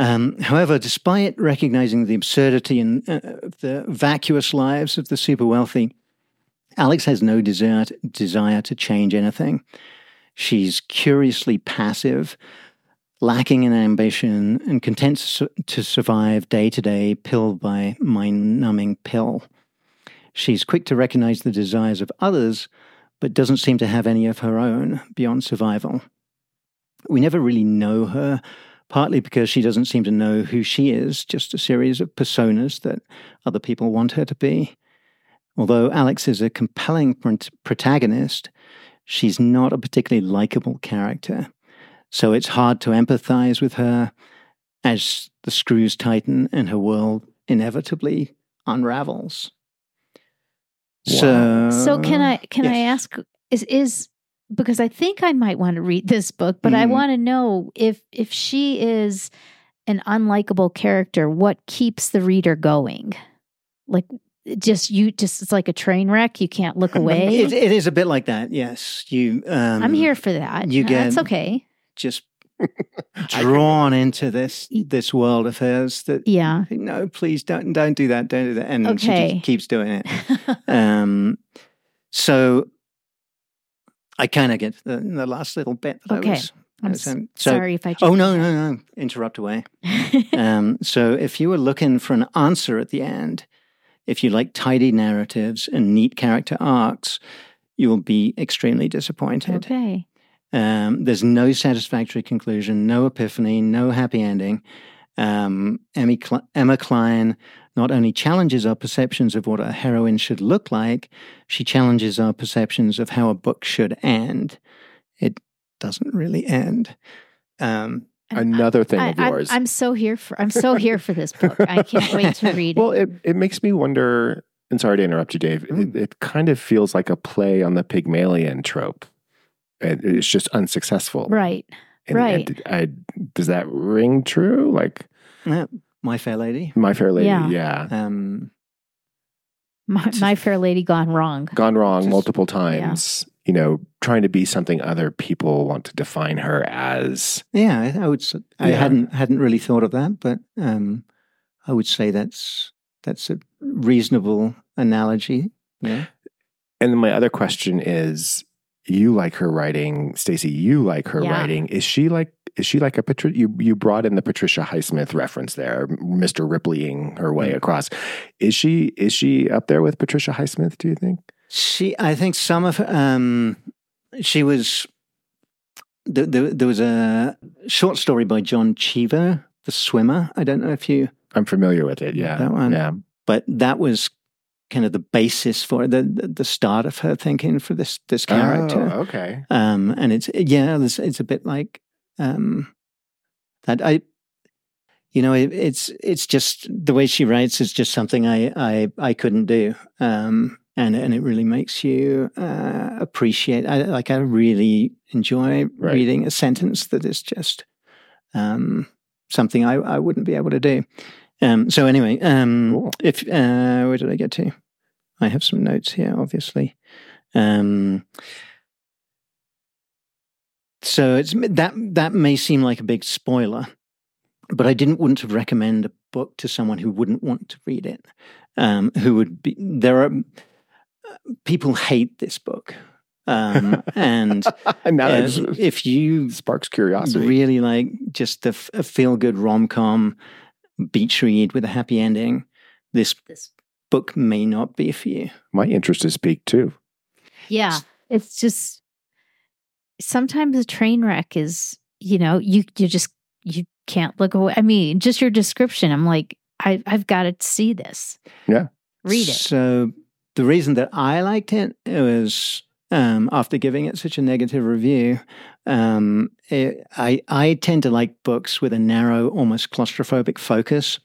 Um, however, despite recognizing the absurdity and uh, the vacuous lives of the super wealthy, Alex has no desire desire to change anything. She's curiously passive, lacking in ambition, and content to, su- to survive day to day, pill by mind numbing pill. She's quick to recognize the desires of others, but doesn't seem to have any of her own beyond survival. We never really know her partly because she doesn't seem to know who she is, just a series of personas that other people want her to be. Although Alex is a compelling prot- protagonist, she's not a particularly likable character. So it's hard to empathize with her as the screws tighten and her world inevitably unravels. Wow. So, So can I can I ask is is because I think I might want to read this book, but I Mhm. want to know if if she is an unlikable character, what keeps the reader going? Like just you just it's like a train wreck, you can't look away. It, it is a bit like that. Yes, you. Um, I'm here for that. you That's get- okay. Just drawn into this this world of hers that Yeah. no please don't don't do that don't do that and she just keeps doing it um so i kind of get the, the last little bit that Okay. i was I'm so- sorry if I. Oh no, no, no! Interrupt away. um, so if you were looking for an answer at the end, if you like tidy narratives and neat character arcs, you will be extremely disappointed. okay. Um, there's no satisfactory conclusion, no epiphany, no happy ending. Um, Emmy Cl- Emma Cline not only challenges our perceptions of what a heroine should look like, she challenges our perceptions of how a book should end. It doesn't really end. Um, Another thing I, of I'm- yours. I'm, so here for. I'm so here for this book. I can't wait to read well, it. it, it makes me wonder, and sorry to interrupt you, Dave. Mm. It, it kind of feels like a play on the Pygmalion trope. It, it's just unsuccessful. Right. And- right. and I, does that ring true? Like yeah, My Fair Lady. My Fair Lady? Yeah. Yeah. Um, My, my Fair Lady gone wrong. Gone wrong Just- multiple times. You know, trying to be something other people want to define her as. yeah, I, I would. s- I Yeah. hadn't hadn't really thought of that, but um, I would say that's that's a reasonable analogy. Yeah. And then my other question is you like her writing, Stacey, you like her Yeah. writing. Is she like is she like a Patri- you you brought in the Patricia Highsmith reference there, Mr. Ripleying her way Mm. across. Is she is she up there with Patricia Highsmith, do you think? She, I think some of um, she was. There, there, there was a short story by John Cheever, The Swimmer. I don't know if you, I'm familiar with it. Yeah. That one. Yeah. but that was kind of the basis for the the, start of her thinking for this this character. Oh, okay. Um, and it's yeah, it's, it's a bit like um, that. I, you know, it, it's it's just the way she writes is just something I I I couldn't do. Um, and and it really makes you uh, appreciate. I like I really enjoy Right. reading a sentence that is just um something I I wouldn't be able to do. Um, so anyway, um, Cool. if uh, where did I get to? I have some notes here, obviously. Um, so it's that that may seem like a big spoiler, but I didn't want to recommend a book to someone who wouldn't want to read it. Um, who would be there are people hate this book, um, and uh, if you sparks curiosity. really like just f- a feel good rom com beach read with a happy ending, this This- book may not be for you. My interest is peaked too. Yeah. It's just sometimes a train wreck is, you know, you you just you can't look away. I mean, just your description. I'm like, I I've got to see this. Yeah. Read it. So the reason that I liked it was um, after giving it such a negative review. Um, it, I I tend to like books with a narrow, almost claustrophobic focus,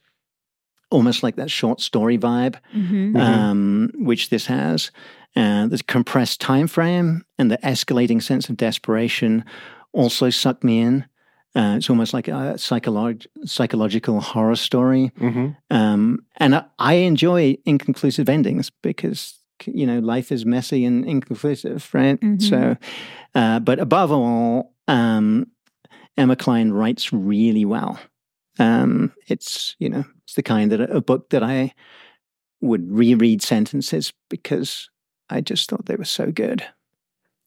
almost like that short story vibe. Mhm. Mhm. um, which this has. Uh, the compressed time frame and the escalating sense of desperation also suck me in. Uh, it's almost like a psycholog- psychological horror story. Mm-hmm. Um, and I, I enjoy inconclusive endings because, you know, life is messy and inconclusive, right? Mhm. So, uh, but above all, um, Emma Cline writes really well. Um, it's, you know, it's the kind that a book that I would reread sentences because I just thought they were so good.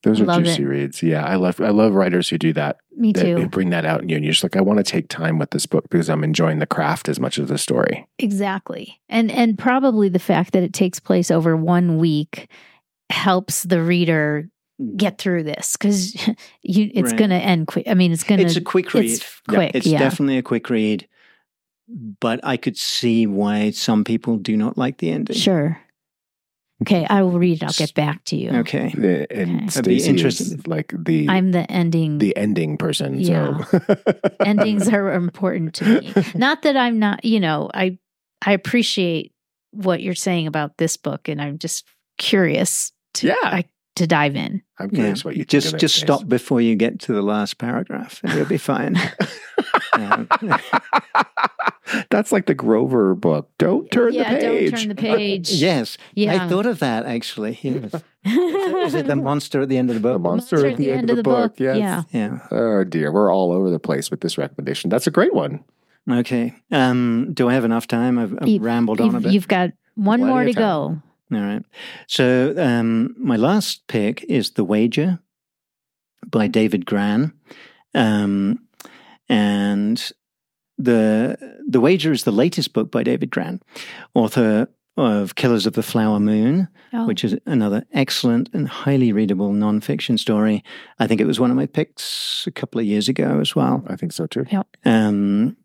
Those are Love juicy it. reads. Yeah, I love I love writers who do that. Me That who too. bring that out in you, and you're just like, I want to take time with this book because I'm enjoying the craft as much as the story. Exactly. And and probably the fact that it takes place over one week helps the reader get through this cuz you it's Right. going to end quick. I mean, it's going to It's a quick read. It's quick. It's yeah. definitely a quick read, but I could see why some people do not like the ending. Sure. Okay, I will read it. I'll get back to you. Okay. The- And Okay. That'd be is interesting. like the I'm the ending. the ending person. Yeah. So Endings are important to me. Not that I'm not, you know, I I appreciate what you're saying about this book and I'm just curious to Yeah. I, to dive in. I'm Yeah. curious what you think Just just stop before you get to the last paragraph and you'll be fine. That's like the Grover book. Don't turn yeah, the page. don't turn the page. yes. Yeah. I thought of that actually. Yes. Is it the monster at the end of the book? The book? monster, at the end, of the, book. Yes. Yeah. Yeah. Oh dear, we're all over the place with this recommendation. That's a great one. Okay. Um, do I have enough time? I've, I've You've- rambled on a You've, bit. you've got one Plenty more to go. All right. So um, my last pick is The Wager by David Grann. Um, and the the wager is the latest book by David Grann, author of Killers of the Flower Moon, Oh. which is another excellent and highly readable nonfiction story. I think it was one of my picks a couple of years ago as well. I think so too. Um,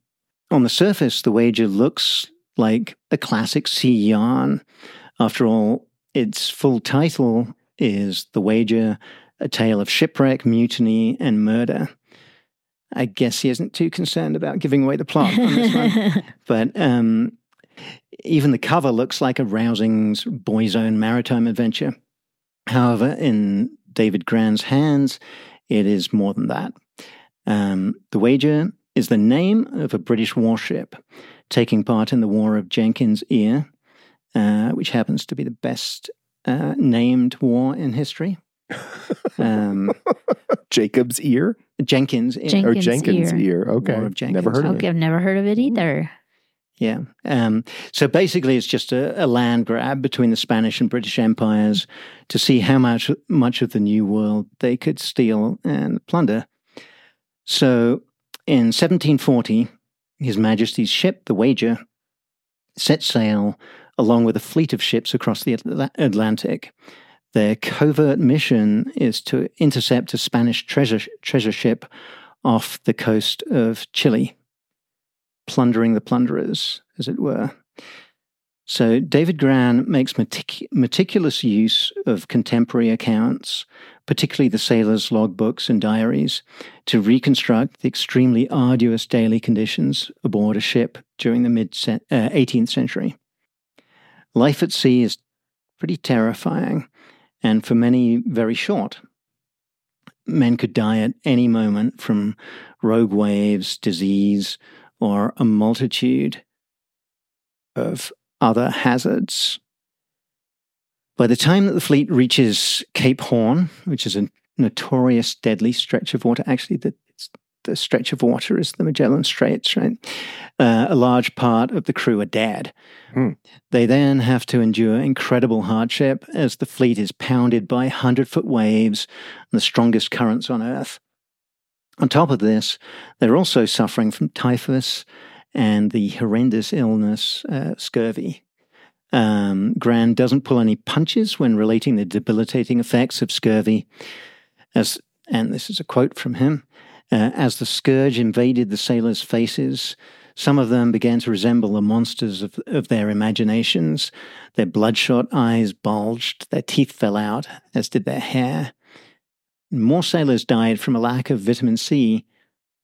on the surface, the wager looks like a classic sea yarn. After all, its full title is The Wager, a tale of shipwreck, mutiny, and murder. I guess he isn't too concerned about giving away the plot on this one. But um, even the cover looks like a rousing boy's own maritime adventure. However, in David Grann's hands, it is more than that. Um, the Wager is the name of a British warship taking part in the War of Jenkins' Ear, uh, which happens to be the best uh, named war in history. Um, Jacob's ear Jenkins' Ear. Jen- or Jenkins Jenkins ear. ear. Okay, War of Jenkins. never heard of okay, it. I've never heard of it either. Yeah. Um, so basically, it's just a, a land grab between the Spanish and British empires to see how much much of the New World they could steal and plunder. So, in 1740, His Majesty's ship, the Wager, set sail along with a fleet of ships across the Atla- Atlantic. Their covert mission is to intercept a Spanish treasure treasure ship off the coast of Chile plundering the plunderers, as it were. So David Grann makes metic- meticulous use of contemporary accounts, particularly the sailors' logbooks and diaries, to reconstruct the extremely arduous daily conditions aboard a ship during the mid uh, 18th century. Life at sea is pretty terrifying, and for many, very short. Men could die at any moment from rogue waves, disease, or a multitude of other hazards. By the time that the fleet reaches Cape Horn, which is a notorious deadly stretch of water, actually, the, the stretch of water is the Magellan Straits, right? Uh, a large part of the crew are dead. Hmm. They then have to endure incredible hardship as the fleet is pounded by 100 foot waves and the strongest currents on Earth. On top of this, they're also suffering from typhus and the horrendous illness, uh, scurvy. Um, Grann doesn't pull any punches when relating the debilitating effects of scurvy. As, and this is a quote from him uh, As the scourge invaded the sailors' faces, some of them began to resemble the monsters of, of their imaginations. Their bloodshot eyes bulged, their teeth fell out, as did their hair. More sailors died from a lack of vitamin C,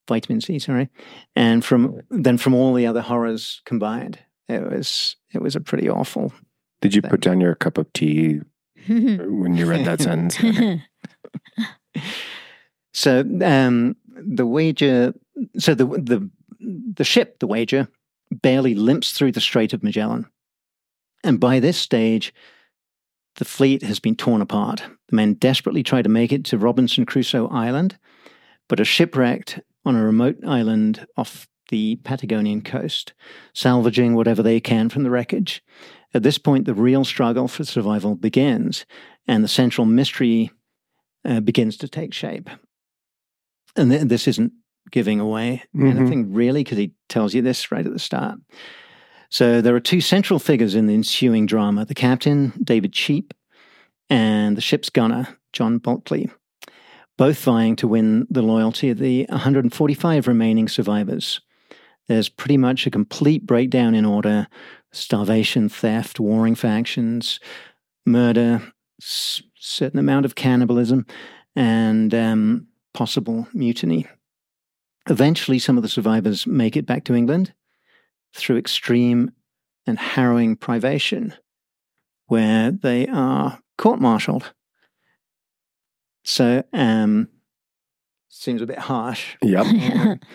vitamin C, sorry, and from than from all the other horrors combined. It was it was a pretty awful. Did you put down your cup of tea when you read that sentence? So um, the wager, so the the the ship, the wager, barely limps through the Strait of Magellan, and by this stage, the fleet has been torn apart. The men desperately try to make it to Robinson Crusoe Island, but are shipwrecked on a remote island off the Patagonian coast, salvaging whatever they can from the wreckage. At this point, the real struggle for survival begins, and the central mystery uh, begins to take shape. And th- this isn't giving away Mhm. anything really, because he tells you this right at the start. So there are two central figures in the ensuing drama the captain, David Cheap, and the ship's gunner, John Bulkeley, both vying to win the loyalty of the 145 remaining survivors. There's pretty much a complete breakdown in order starvation, theft, warring factions, murder, s- certain amount of cannibalism, and um, possible mutiny. Eventually, some of the survivors make it back to England through extreme and harrowing privation, where they are court martialed. So, um, seems a bit harsh. Yep.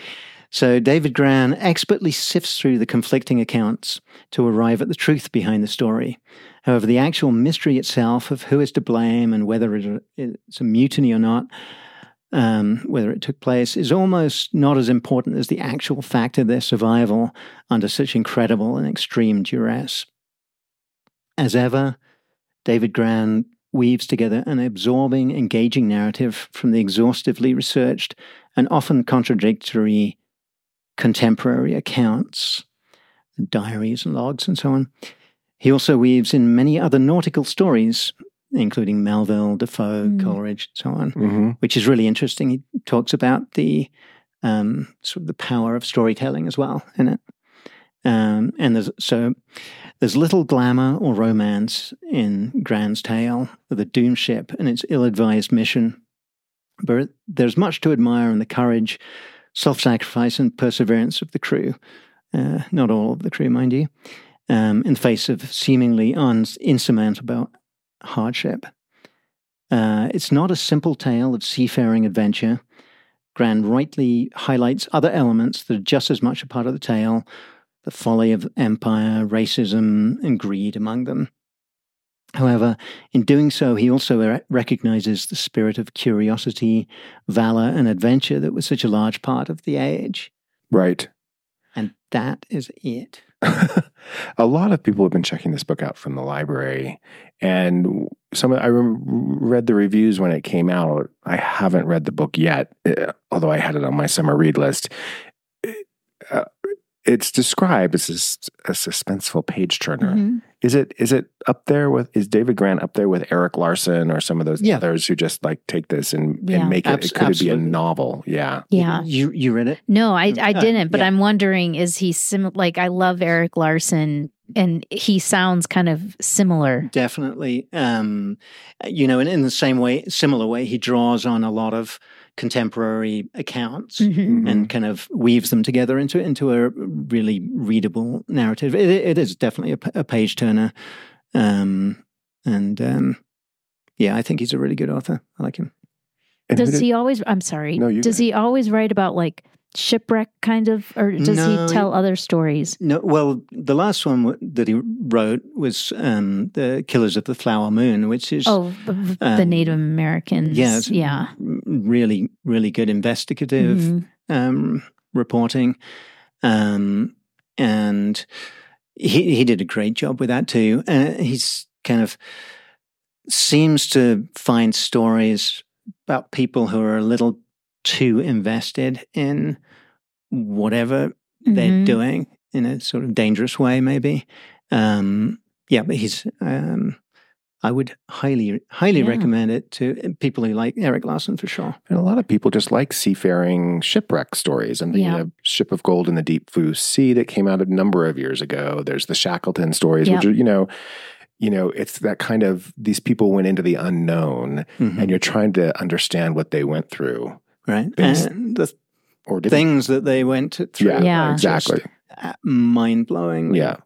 So David Grann expertly sifts through the conflicting accounts to arrive at the truth behind the story. However, the actual mystery itself of who is to blame and whether it's a mutiny or not, um, whether it took place, is almost not as important as the actual fact of their survival under such incredible and extreme duress. As ever, David Grann weaves together an absorbing, engaging narrative from the exhaustively researched and often contradictory contemporary accounts, diaries and logs, and so on. He also weaves in many other nautical stories, including Melville, Defoe, Mm. Coleridge, and so on, hmm which is really interesting. He talks about the um, sort of the power of storytelling as well in it. Um, and there's so there's little glamour or romance in Grann's tale of the doom ship and its ill-advised mission, but there's much to admire in the courage, self-sacrifice, and perseverance of the crew. Uh, not all of the crew, mind you, um, in the face of seemingly un- insurmountable hardship. Uh, it's not a simple tale of seafaring adventure. Grann rightly highlights other elements that are just as much a part of the tale the folly of empire, racism, and greed among them. However, in doing so, he also re- recognizes the spirit of curiosity, valor, and adventure that was such a large part of the age. Right. That is it. a lot of people have been checking this book out from the library, and some. I read the reviews when it came out. I haven't read the book yet, eh, although I had it on my summer read list. It's described as a suspenseful page turner. Mhm. Is it? Is it up there with? Is David Grant up there with Erik Larson or some of those Yeah. others who just like take this and, Yeah. and make it? Abs- it could it be a novel? Yeah. Yeah. You you read it? No, I I Uh, didn't, but yeah. I'm wondering is he similar? like I love Erik Larson and he sounds kind of similar. Definitely. Um, you know, and in the same way, similar way, he draws on a lot of contemporary accounts. Mhm. and kind of weaves them together into into a really readable narrative. It, it is definitely a page turner, um, and um, yeah, I think he's a really good author. I like him. And Does he always I'm sorry. No, you does go he always write about like shipwreck kind of or does No, he tell other stories? No, well, the last one that he wrote was um, the Killers of the Flower Moon, which is Oh, the Um, Native Americans. yeah, Yeah. really really good investigative Mhm. um, reporting, um, and he he did a great job with that too. Uh, he's kind of seems to find stories about people who are a little too invested in whatever they're Mhm. doing in a sort of dangerous way, maybe. Um, yeah, but he's. Um, I would highly, highly Yeah. recommend it to people who like Erik Larson for sure. And a lot of people just like seafaring shipwreck stories. I'm thinking Yeah. of Ship of Gold in the Deep Blue Sea that came out a number of years ago. There's the Shackleton stories, which are, you know, you know, it's that kind of these people went into the unknown Mhm. and you're trying to understand what they went through right? Based- And the or things that they went through. Yeah, Yeah. exactly. Mind blowing. Yeah.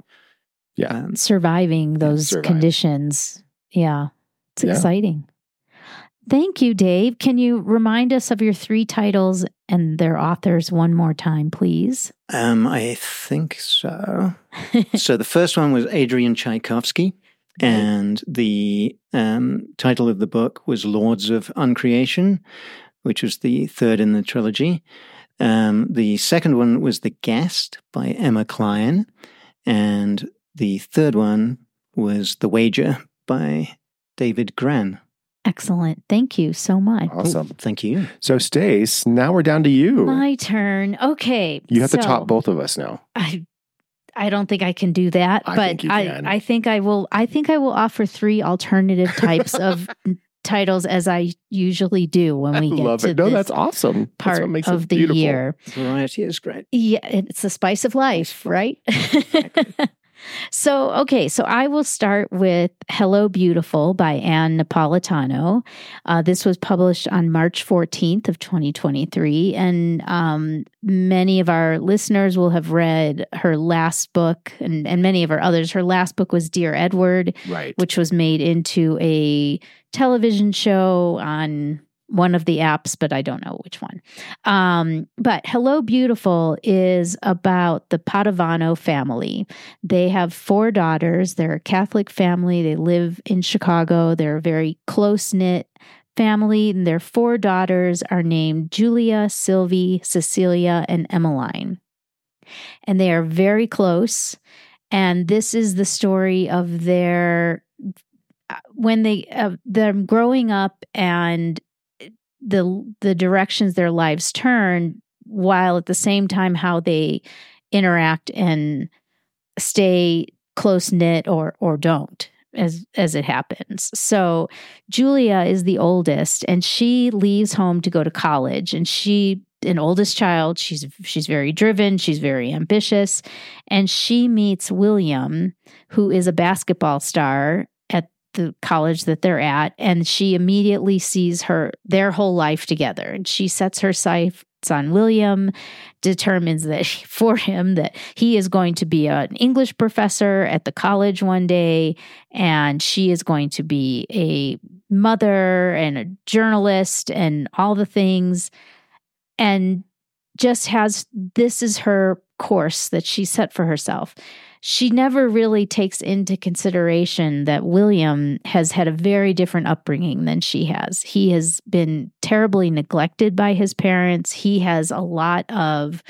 Um, Surviving those survive. conditions. Yeah. It's Yeah. exciting. Thank you, Dave. Can you remind us of your three titles and their authors one more time, please? um, I think so. so the first one was Adrian Tchaikovsky, and the um, title of the book was Lords of Uncreation, which was the third in the trilogy. Um, the second one was The Guest by Emma Cline, and the third one was The Wager by David Grann. Excellent. Thank you so much. Awesome. Oh, thank you. So, Stace, now we're down to you. My turn. Okay. you have to top both of us now. I I don't think I can do that, I but think you I can. I think I will I think I will offer three alternative types of titles as I usually do when we I get love to it. No, this that's awesome. That's part what makes of it the beautiful. year. Variety is great. Yeah, it's the spice of life, right? so, okay, so I will start with Hello Beautiful by Ann Napolitano. Uh, this was published on March 14th of 2023. And um, many of our listeners will have read her last book and, and many of our others. Her last book was Dear Edward, Right. which was made into a television show on one of the apps, but I don't know which one. Um, but Hello Beautiful is about the Padovano family. They have four daughters. They're a Catholic family. They live in Chicago. They're a very close knit family. And their four daughters are named Julia, Sylvie, Cecilia, and Emmeline. And they are very close. And this is the story of their uh, when they uh, them growing up and the the directions their lives turn while at the same time how they interact and stay close knit or or don't as as it happens. So Julia is the oldest and she leaves home to go to college and she an oldest child she's she's very driven she's very ambitious and she meets William who is a basketball star the college that they're at and she immediately sees her their whole life together. And she sets her sight on William, determines that for him that he is going to be an English professor at the college one day, and she is going to be a mother and a journalist and all the things, and just has this is her course that she set for herself she never really takes into consideration that William has had a very different upbringing than she has. He has been terribly neglected by his parents. He has a lot of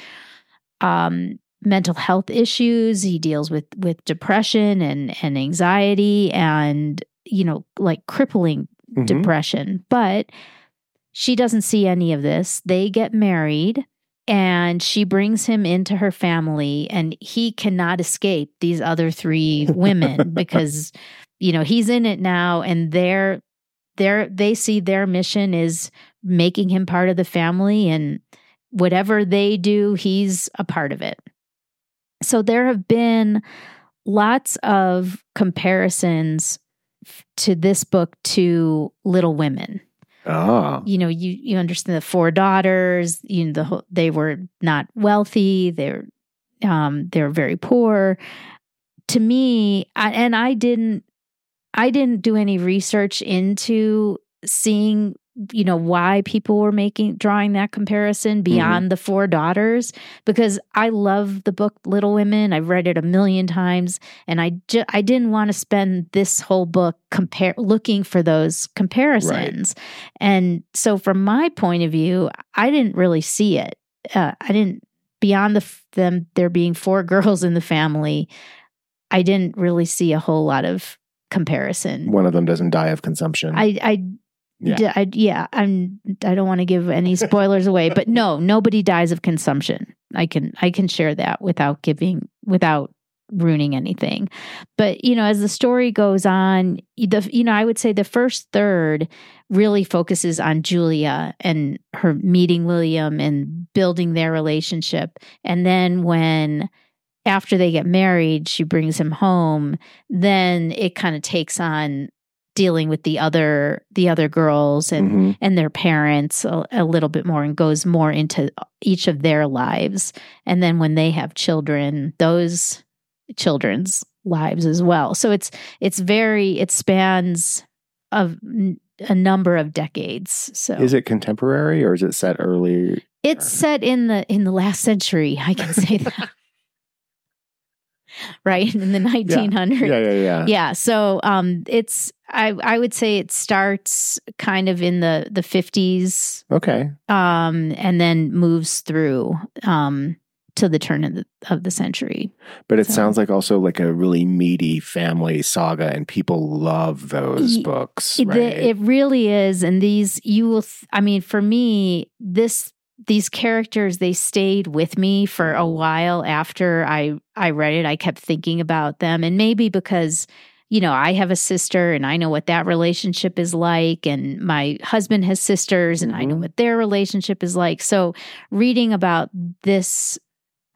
um, mental health issues. He deals with with depression and and anxiety and you know like crippling mm-hmm. depression. But she doesn't see any of this. They get married and she brings him into her family and he cannot escape these other three women because you know he's in it now and they're they're they see their mission is making him part of the family and whatever they do he's a part of it. So there have been lots of comparisons to this book to little women Oh. You know, you you understand the four daughters, you know, the they were not wealthy, they're um they're very poor. To me, I, and I didn't I didn't do any research into seeing you know why people were making drawing that comparison mm-hmm. beyond mm-hmm. the four daughters because I love the book Little Women. I've read it a million times and I ju- I didn't want to spend this whole book compare looking for those comparisons. Right. And so from my point of view, I didn't really see it. Uh, I didn't beyond the them there being four girls in the family. I didn't really see a whole lot of comparison. One of them doesn't die of consumption. I I yeah. I, yeah, I'm. I don't want to give any spoilers away, but no, nobody dies of consumption. I can I can share that without giving without ruining anything. But you know, as the story goes on, the you know, I would say the first third really focuses on Julia and her meeting William and building their relationship, and then when after they get married, she brings him home. Then it kind of takes on dealing with the other the other girls and mm-hmm. and their parents a, a, little bit more and goes more into each of their lives. And then when they have children those children's lives as well. So it's it's very it spans of a number of decades. So is it contemporary or is it set early it's set in the in the last century i can say that right in the 1900s yeah. yeah yeah yeah yeah so um it's i i would say it starts kind of in the the 50s okay um and then moves through um to the turn of the, of the century but it so. sounds like also like a really meaty family saga and people love those books right? it really is and these you will i mean for me this these characters they stayed with me for a while after I I read it. I kept thinking about them and maybe because you know, I have a sister and I know what that relationship is like and my husband has sisters and mm-hmm. I know mm-hmm. what their relationship is like. So reading about this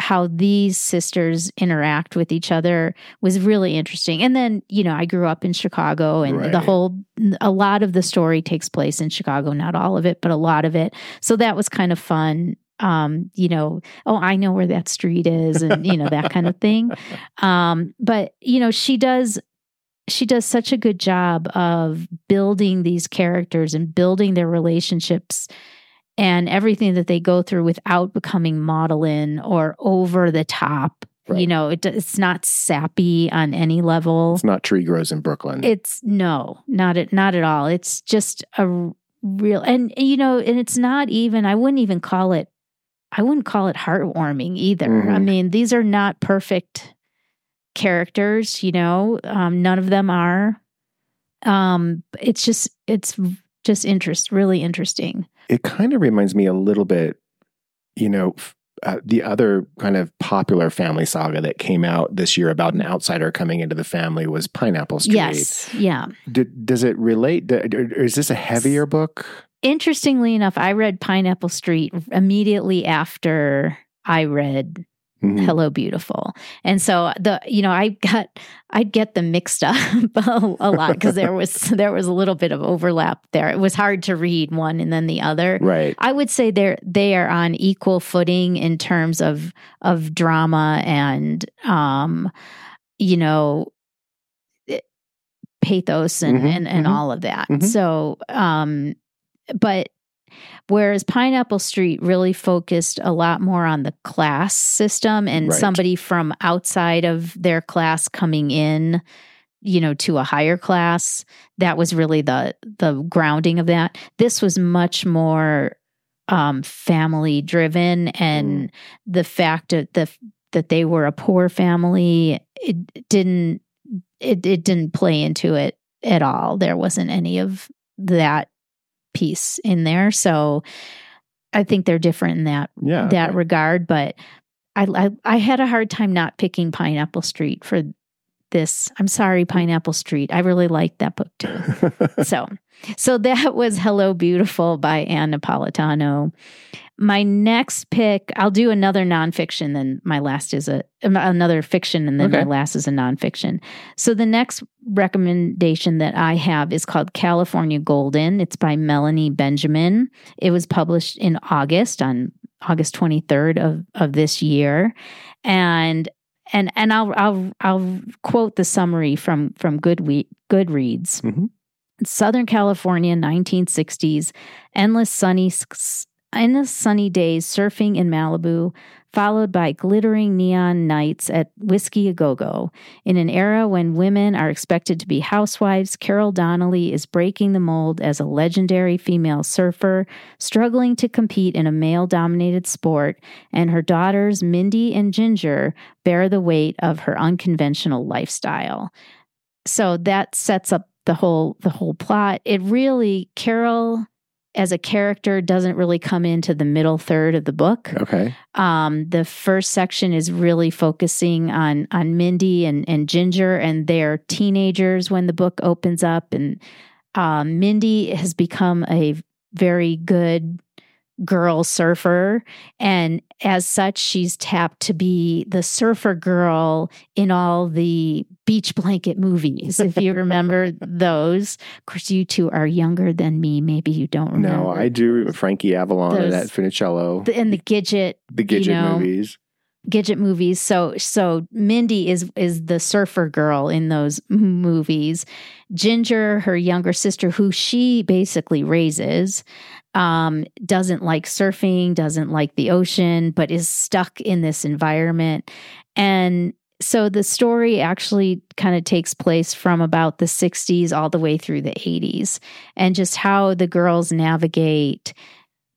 how these sisters interact with each other was really interesting. And then, you know, I grew up in Chicago and right. the whole, a lot of the story takes place in Chicago, not all of it, but a lot of it. So that was kind of fun. Um, you know, oh, I know where that street is and, you know, that kind of thing. Um, but, you know, she does she does such a good job of building these characters and building their relationships and everything that they go through without becoming maudlin or over the top. Right. You know, it, it's not sappy on any level. It's not tree grows in Brooklyn. It's no, not at not at all. It's just a real and you know, and it's not even. I wouldn't even call it. I wouldn't call it heartwarming either. Mm-hmm. I mean, these are not perfect characters. You know, um, none of them are. um, it's just it's just interest really interesting. It kind of reminds me a little bit, you know, f- uh, the other kind of popular family saga that came out this year about an outsider coming into the family was Pineapple Street. Yes, yeah. Did, does it relate? to- Is this a heavier book? Interestingly enough, I read Pineapple Street immediately after I read Mhm. Hello Beautiful. And so the you know, I got I'd get them mixed up a, a lot because there was there was a little bit of overlap there. It was hard to read one and then the other. Right. I would say they're they are on equal footing in terms of of drama and um you know pathos and Mhm, and, and mhm, all of that. mhm. So um but whereas Pineapple Street really focused a lot more on the class system and Right. somebody from outside of their class coming in you know to a higher class that was really the the grounding of that. This was much more um family driven and the fact that the that they were a poor family it didn't it, it didn't play into it at all. There wasn't any of that piece in there so i think they're different in that Yeah. that regard but I, I i had a hard time not picking pineapple street for this i'm sorry pineapple street. I really liked that book too. So so that was hello beautiful by ann napolitano. My next pick i'll do another nonfiction then my last is a um, another fiction and then my last is a nonfiction. So the next recommendation that i have is called california golden. It's by melanie benjamin. It was published in august on august 23rd of, of this year. And and and I'll I'll I'll quote the summary from from Goodwe- Goodreads. Mhm. Southern California, 1960s, endless sunny s- endless sunny days surfing in Malibu, followed by glittering neon nights at Whisky A Go Go. In an era when women are expected to be housewives, Carol Donnelly is breaking the mold as a legendary female surfer, struggling to compete in a male dominated sport, and her daughters, Mindy and Ginger, bear the weight of her unconventional lifestyle. So that sets up the whole the whole plot. It really Carol as a character doesn't really come into the middle third of the book. okay. Um, the first section is really focusing on on Mindy and and Ginger, and they're teenagers when the book opens up, and um, Mindy has become a very good girl surfer, and as such, she's tapped to be the surfer girl in all the beach blanket movies. If you remember those, of course, you two are younger than me. Maybe you don't remember. No, I do. Frankie Avalon and Those- that Funicello, The- and the Gidget the Gidget know, movies. Gidget movies. So so Mindy is is the surfer girl in those movies. Ginger, her younger sister, who she basically raises, um, doesn't like surfing, doesn't like the ocean, but is stuck in this environment. And so the story actually kind of takes place from about the 60s all the way through the 80s and just how the girls navigate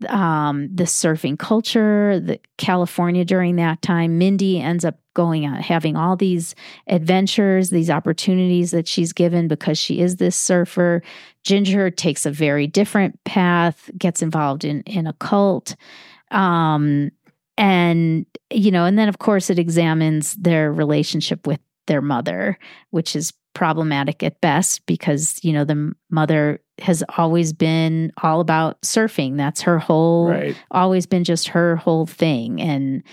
um, the surfing culture, the California during that time. Mindy ends up going out having all these adventures, these opportunities that she's given because she is this surfer. Ginger takes a very different path, gets involved in in a cult. Um, and you know, and then of course it examines their relationship with their mother, which is problematic at best because you know the mother has always been all about surfing. That's her whole Right. always been just her whole thing. And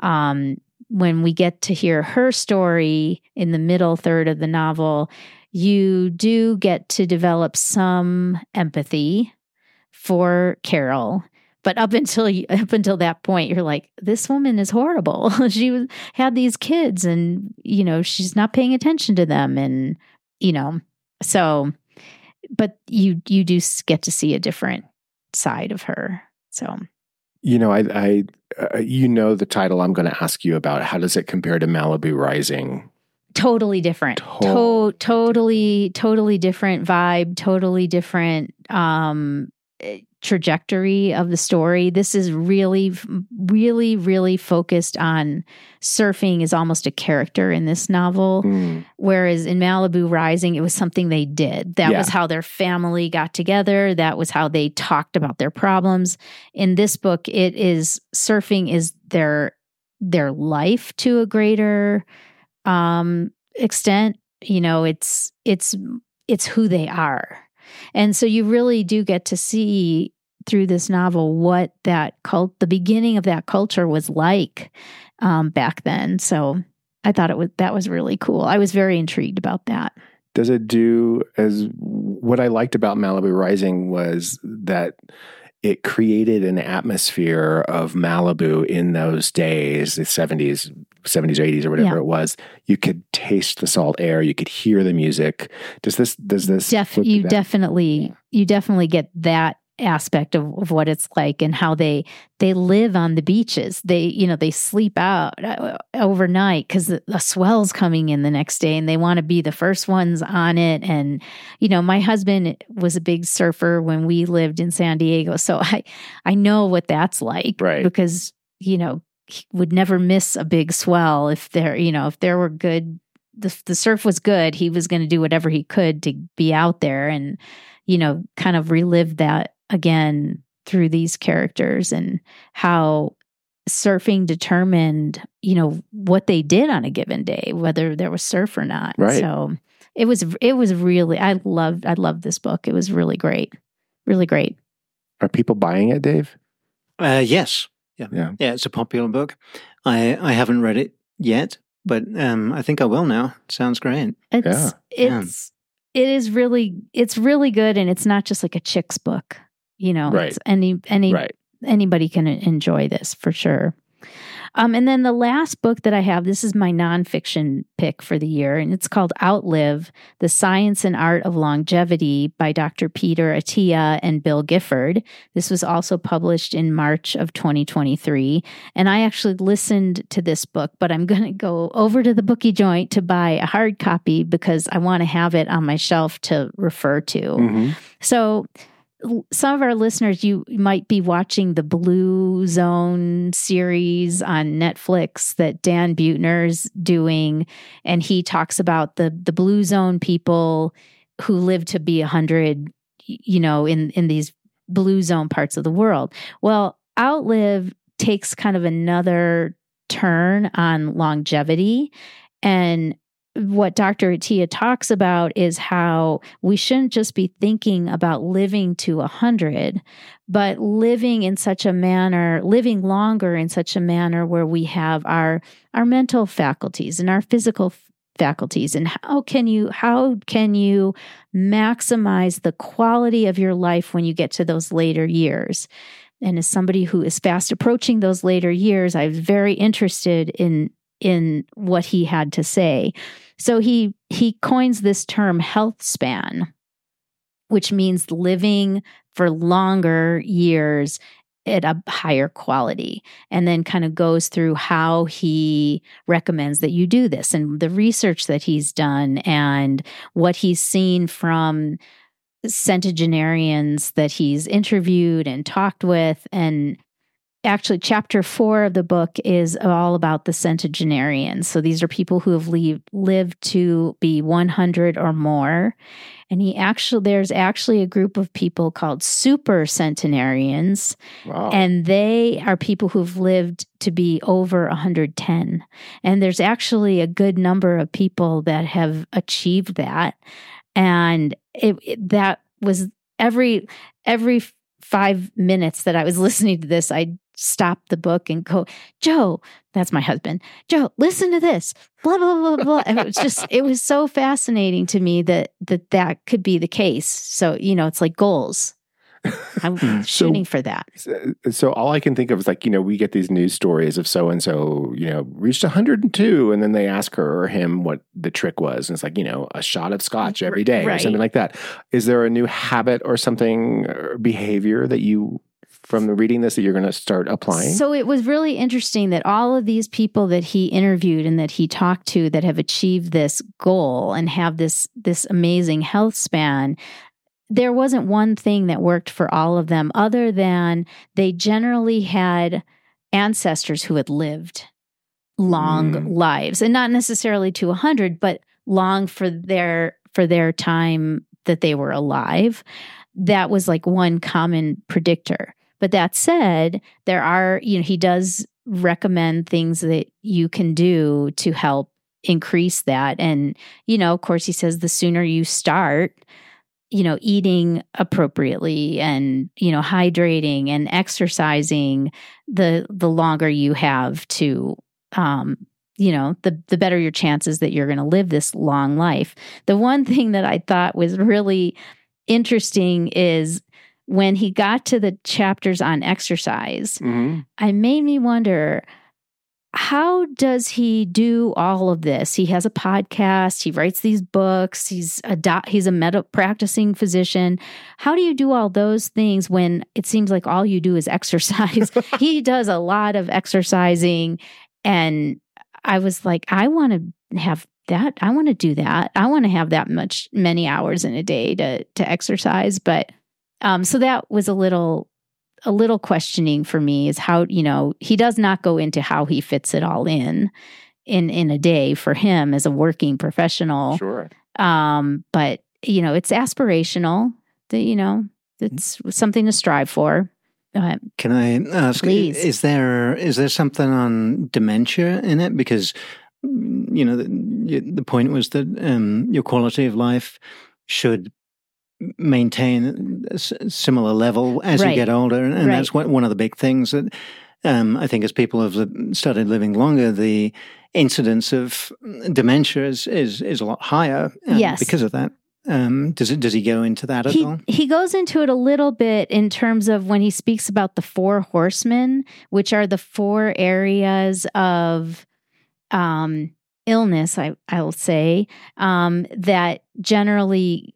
um, when we get to hear her story in the middle third of the novel, you do get to develop some empathy for Carol. But up until you, up until that point, you're like, this woman is horrible. she had these kids, and you know she's not paying attention to them, and you know, so. But you you do get to see a different side of her. So You know, I, I uh, you know the title I'm going to ask you about. How does it compare to Malibu Rising? totally different Totally to- totally totally different vibe totally different um eh, trajectory of the story. This is really, really, really focused on surfing is almost a character in this novel. Mm. Whereas in Malibu Rising, it was something they did. That Yeah. was how their family got together. That was how they talked about their problems. In this book, it is surfing is their their life to a greater um extent. You know, it's it's it's who they are. And so you really do get to see through this novel what that cult the beginning of that culture was like um back then. So I thought it was that was really cool. I was very intrigued about that. Does it do as what I liked about Malibu Rising was that it created an atmosphere of Malibu in those days, the 70s, 70s or 80s or whatever Yeah. it was. You could taste the salt air, you could hear the music. Does this does this Def- you definitely you definitely get that aspect of, of what it's like and how they they live on the beaches they you know they sleep out uh, overnight because the, the swell's coming in the next day and they want to be the first ones on it and you know my husband was a big surfer when we lived in san diego so i i know what that's like Right. because you know he would never miss a big swell if there you know if there were good the, the surf was good he was going to do whatever he could to be out there and you know kind of relive that again through these characters and how surfing determined you know what they did on a given day whether there was surf or not Right. so it was it was really i loved i loved this book it was really great really great Are people buying it, Dave? Uh, yes. Yeah. Yeah. Yeah, it's a popular book. I I haven't read it yet, but um, I think I will now. Sounds great. It's Yeah. it's it is really it's really good and it's not just like a chick's book. You know, Right. it's any any Right. anybody can enjoy this for sure. Um, and then the last book that I have, this is my nonfiction pick for the year, and it's called Outlive The Science and Art of Longevity by Dr. Peter Attia and Bill Gifford. This was also published in March of 2023. And I actually listened to this book, but I'm going to go over to the Booky Joint to buy a hard copy because I want to have it on my shelf to refer to. Mhm. So, some of our listeners, you might be watching the Blue Zone series on Netflix that Dan Buettner's doing, and he talks about the the Blue Zone people who live to be a hundred, you know, in in these Blue Zone parts of the world. Well, Outlive takes kind of another turn on longevity and what Dr. Attia talks about is how we shouldn't just be thinking about living to a hundred, but living in such a manner, living longer in such a manner where we have our our mental faculties and our physical faculties and how can you how can you maximize the quality of your life when you get to those later years and as somebody who is fast approaching those later years i was very interested in in what he had to say so he he coins this term health span, which means living for longer years at a higher quality and then kind of goes through how he recommends that you do this and the research that he's done and what he's seen from centenarians that he's interviewed and talked with and actually chapter four of the book is all about the centenarians. So these are people who have leave, lived to be 100 or more. And he actually there's actually a group of people called super centenarians. Wow. and they are people who've lived to be over 110 and there's actually a good number of people that have achieved that. And it, it- that was every every five minutes that i was listening to this i stop the book and go joe that's my husband joe listen to this blah blah blah blah and it was just it was so fascinating to me that that that could be the case. So you know it's like goals. I'm hmm. So- shooting for that. So, uh, so all I can think of is like, you know, we get these news stories of so and so, you know, reached 102 and then they ask her or him what the trick was. And it's like, you know, a shot of scotch every day or something like that. Is there a new habit or something or behavior that you from the reading this that you're going to start applying? So it was really interesting that all of these people that he interviewed and that he talked to that have achieved this goal and have this this amazing health span there wasn't one thing that worked for all of them other than they generally had ancestors who had lived long Mm. lives and not necessarily to 100 but long for their for their time that they were alive that was like one common predictor but that said there are you know he does recommend things that you can do to help increase that. And you know of course he says the sooner you start you know eating appropriately and you know hydrating and exercising the the longer you have to um you know the the better your chances that you're going to live this long life. The one thing that i thought was really interesting is when he got to the chapters on exercise Mhm. I made me wonder how does he do all of this? He has a podcast, he writes these books, he's a doc, he's a med- practicing physician. How do you do all those things when it seems like all you do is exercise? he does a lot of exercising and I was like I want to have that I want to do that. I want to have that much many hours in a day to to exercise, but um so that was a little a little questioning for me is how you know he does not go into how he fits it all in in in a day for him as a working professional Sure. um but you know it's aspirational that you know it's something to strive for Can I ask? Please. Is there is there something on dementia in it? Because you know the, the point was that um, your quality of life should maintain a similar level as Right. you get older, and, and Right. that's one one of the big things that um, I think as people have started living longer, the incidence of dementia is is, is a lot higher. um, Yes. because of that. Um, does it? Does he go into that at he all? he goes into it a little bit in terms of when he speaks about the four horsemen, which are the four areas of um, illness. I I will say um, that generally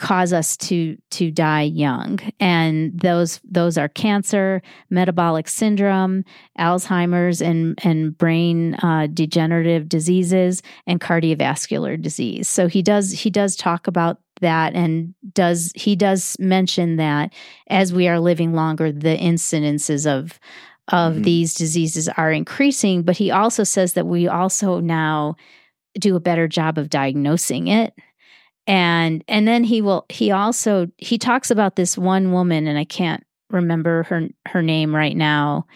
cause us to to die young, and those those are cancer, metabolic syndrome, Alzheimer's, and and brain uh, degenerative diseases, and cardiovascular disease. So he does he does talk about that and does he does mention that as we are living longer the incidences of of Mhm. these diseases are increasing but he also says that we also now do a better job of diagnosing it and and then he will he also he talks about this one woman and I can't remember her her name right now.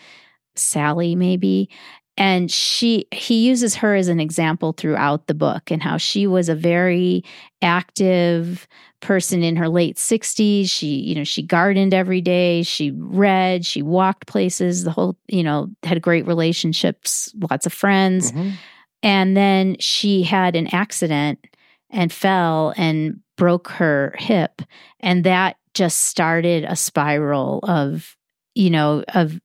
Sally maybe. And she he uses her as an example throughout the book and how she was a very active person in her late 60s she you know she gardened every day. She read. She walked places. The whole you know had great relationships lots of friends. Mhm. and then she had an accident and fell and broke her hip. And that just started a spiral of you know of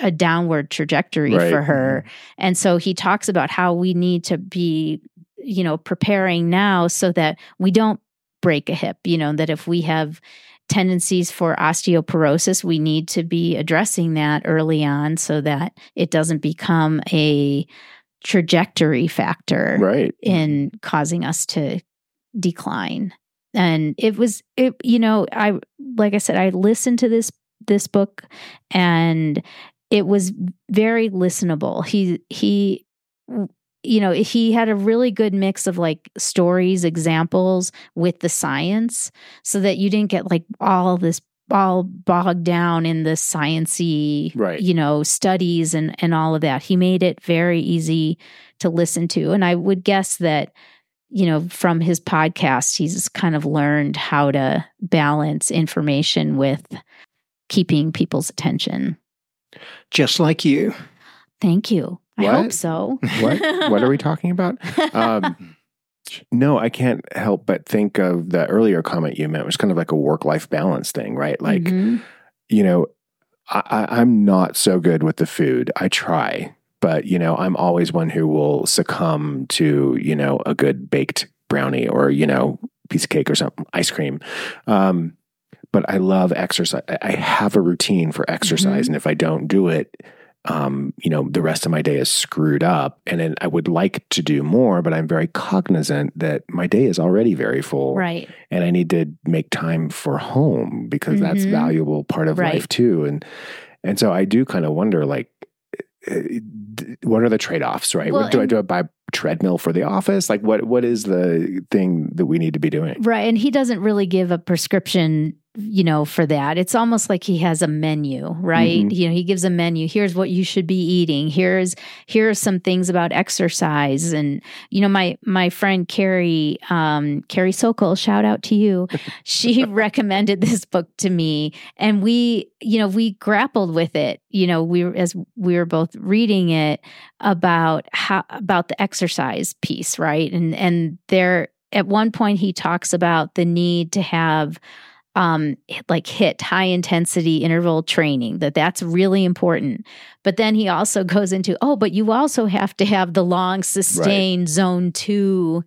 a downward trajectory Right. for her. Mm-hmm. And so he talks about how we need to be you know preparing now so that we don't break a hip. You know that if we have tendencies for osteoporosis we need to be addressing that early on so that it doesn't become a trajectory factor Right. in causing us to decline and it was it you know i like i said i listened to this this book and it was very listenable he he you know he had a really good mix of like stories examples with the science so that you didn't get like all this all bogged down in the sciency Right. you know studies and and all of that he made it very easy to listen to and i would guess that you know from his podcast he's kind of learned how to balance information with keeping people's attention Just like you. thank you i hope so What? what are we talking about? Um, no, I can't help but think of the earlier comment you made. It was kind of like a work life balance thing, right? Like, Mhm. you know, I, I, I'm not so good with the food. I try, but, you know, I'm always one who will succumb to, you know, a good baked brownie or, you know, piece of cake or something, ice cream. Um, but I love exercise. I- I have a routine for exercise. And if I don't do it, um, you know, the rest of my day is screwed up and then I would like to do more, but I'm very cognizant that my day is already very full. Right. And I need to make time for home because that's Mhm. valuable part of Right. life too. And and so I do kind of wonder like uh, what are the trade-offs, right? Well, what, do I do I buy treadmill for the office? Like what what is the thing that we need to be doing? Right. And he doesn't really give a prescription, you know, for that. It's almost like he has a menu, right? Mhm. You know, he gives a menu. Here's what you should be eating. Here's here are some things about exercise. And, you know, my my friend Carrie, um, Carrie Sokol, shout out to you. She recommended this book to me. And we, you know, we grappled with it, you know, we were as we were both reading it about how about the exercise piece, right? And and there at one point he talks about the need to have um like HIIT high intensity interval training that that's really important. But then he also goes into oh but you also have to have the long sustained zone 2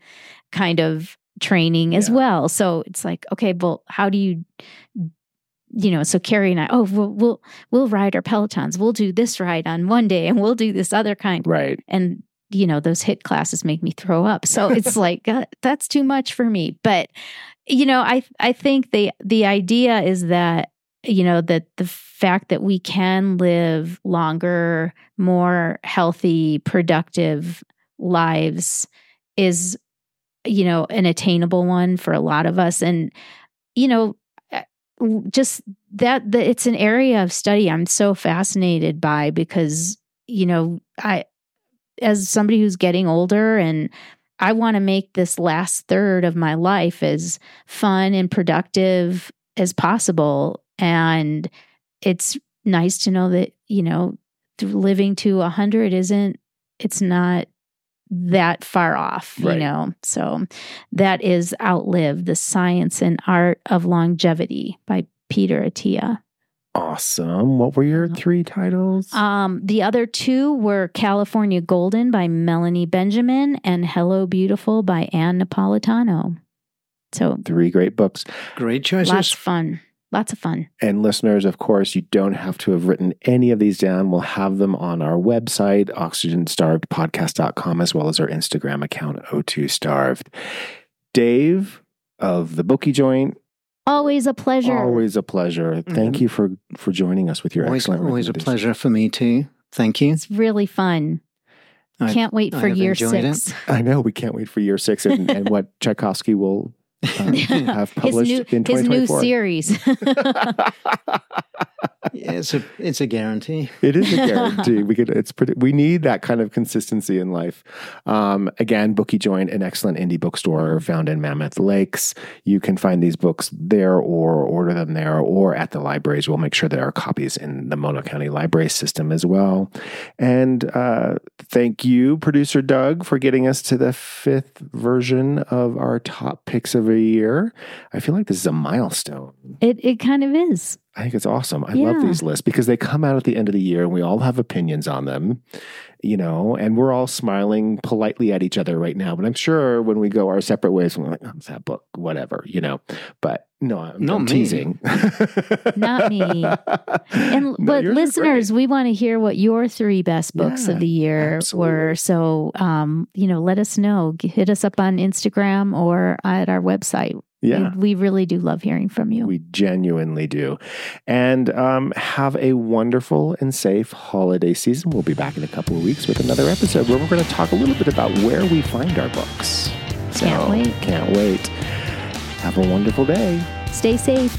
kind of training as Yeah. well. So it's like okay well how do you you know so carrie and i oh we'll we'll, we'll ride our pelotons. We'll do this ride on one day and we'll do this other kind. Right. and you know those HIIT classes make me throw up. So it's like uh, that's too much for me. But you know i i think the the idea is that you know that the fact that we can live longer more healthy productive lives is you know an attainable one for a lot of us. And you know uh, just that, that it's an area of study i'm so fascinated by because you know i as somebody who's getting older and I want to make this last third of my life as fun and productive as possible. And it's nice to know that, you know, living to a hundred isn't, it's not that far off, you know? So that is Outlive the Science and Art of Longevity by Peter Attia. Awesome. What were your three titles? Um, the other two were California Golden by Melanie Benjamin and Hello Beautiful by Ann Napolitano. So three great books. Great choices. lots of fun. Lots of fun. And listeners, of course, you don't have to have written any of these down. We'll have them on our website, oxygenstarvedpodcast.com, as well as our Instagram account, O2Starved. Dave of the Booky Joint, Always a pleasure. always a pleasure. Thank Mhm. you for for joining us with your always, excellent always a pleasure for me too. Thank you. It's really fun. I- Can't wait for I've year enjoyed it. six. I know. We can't wait for year six and, and what Tchaikovsky will uh, have His published new in his new 2024. series. Yeah, it's a it's a guarantee. It is a guarantee. we could. It's pretty. We need that kind of consistency in life. Um, again, Booky Joint, an excellent indie bookstore found in Mammoth Lakes. You can find these books there, or order them there, or at the libraries. We'll make sure there are copies in the Mono County Library System as well. And uh, thank you, producer Doug, for getting us to the fifth version of our top picks of a year. I feel like this is a milestone. it it kind of is. I think it's awesome. I love these lists because they come out at the end of the year and we all have opinions on them, you know, and we're all smiling politely at each other right now. But I'm sure when we go our separate ways, we're like, oh, it's that book, whatever, you know. But no, I'm, Not I'm teasing. Not me. And No, but listeners, we want to hear what your three best books Yeah, of the year absolutely. were. So, um, you know, let us know. Hit us up on Instagram or at our website. Yeah. We, we really do love hearing from you. We genuinely do. And um, have a wonderful and safe holiday season. We'll be back in a couple of weeks with another episode where we're going to talk a little bit about where we find our books. So, Can't wait. Can't wait. Have a wonderful day. Stay safe.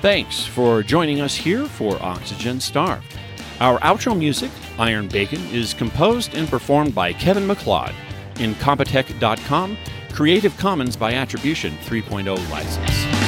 Thanks for joining us here for Oxygen Starved. Our outro music, Iron Bacon, is composed and performed by Kevin MacLeod. In Compotech.com, Creative Commons by Attribution 3.0 license.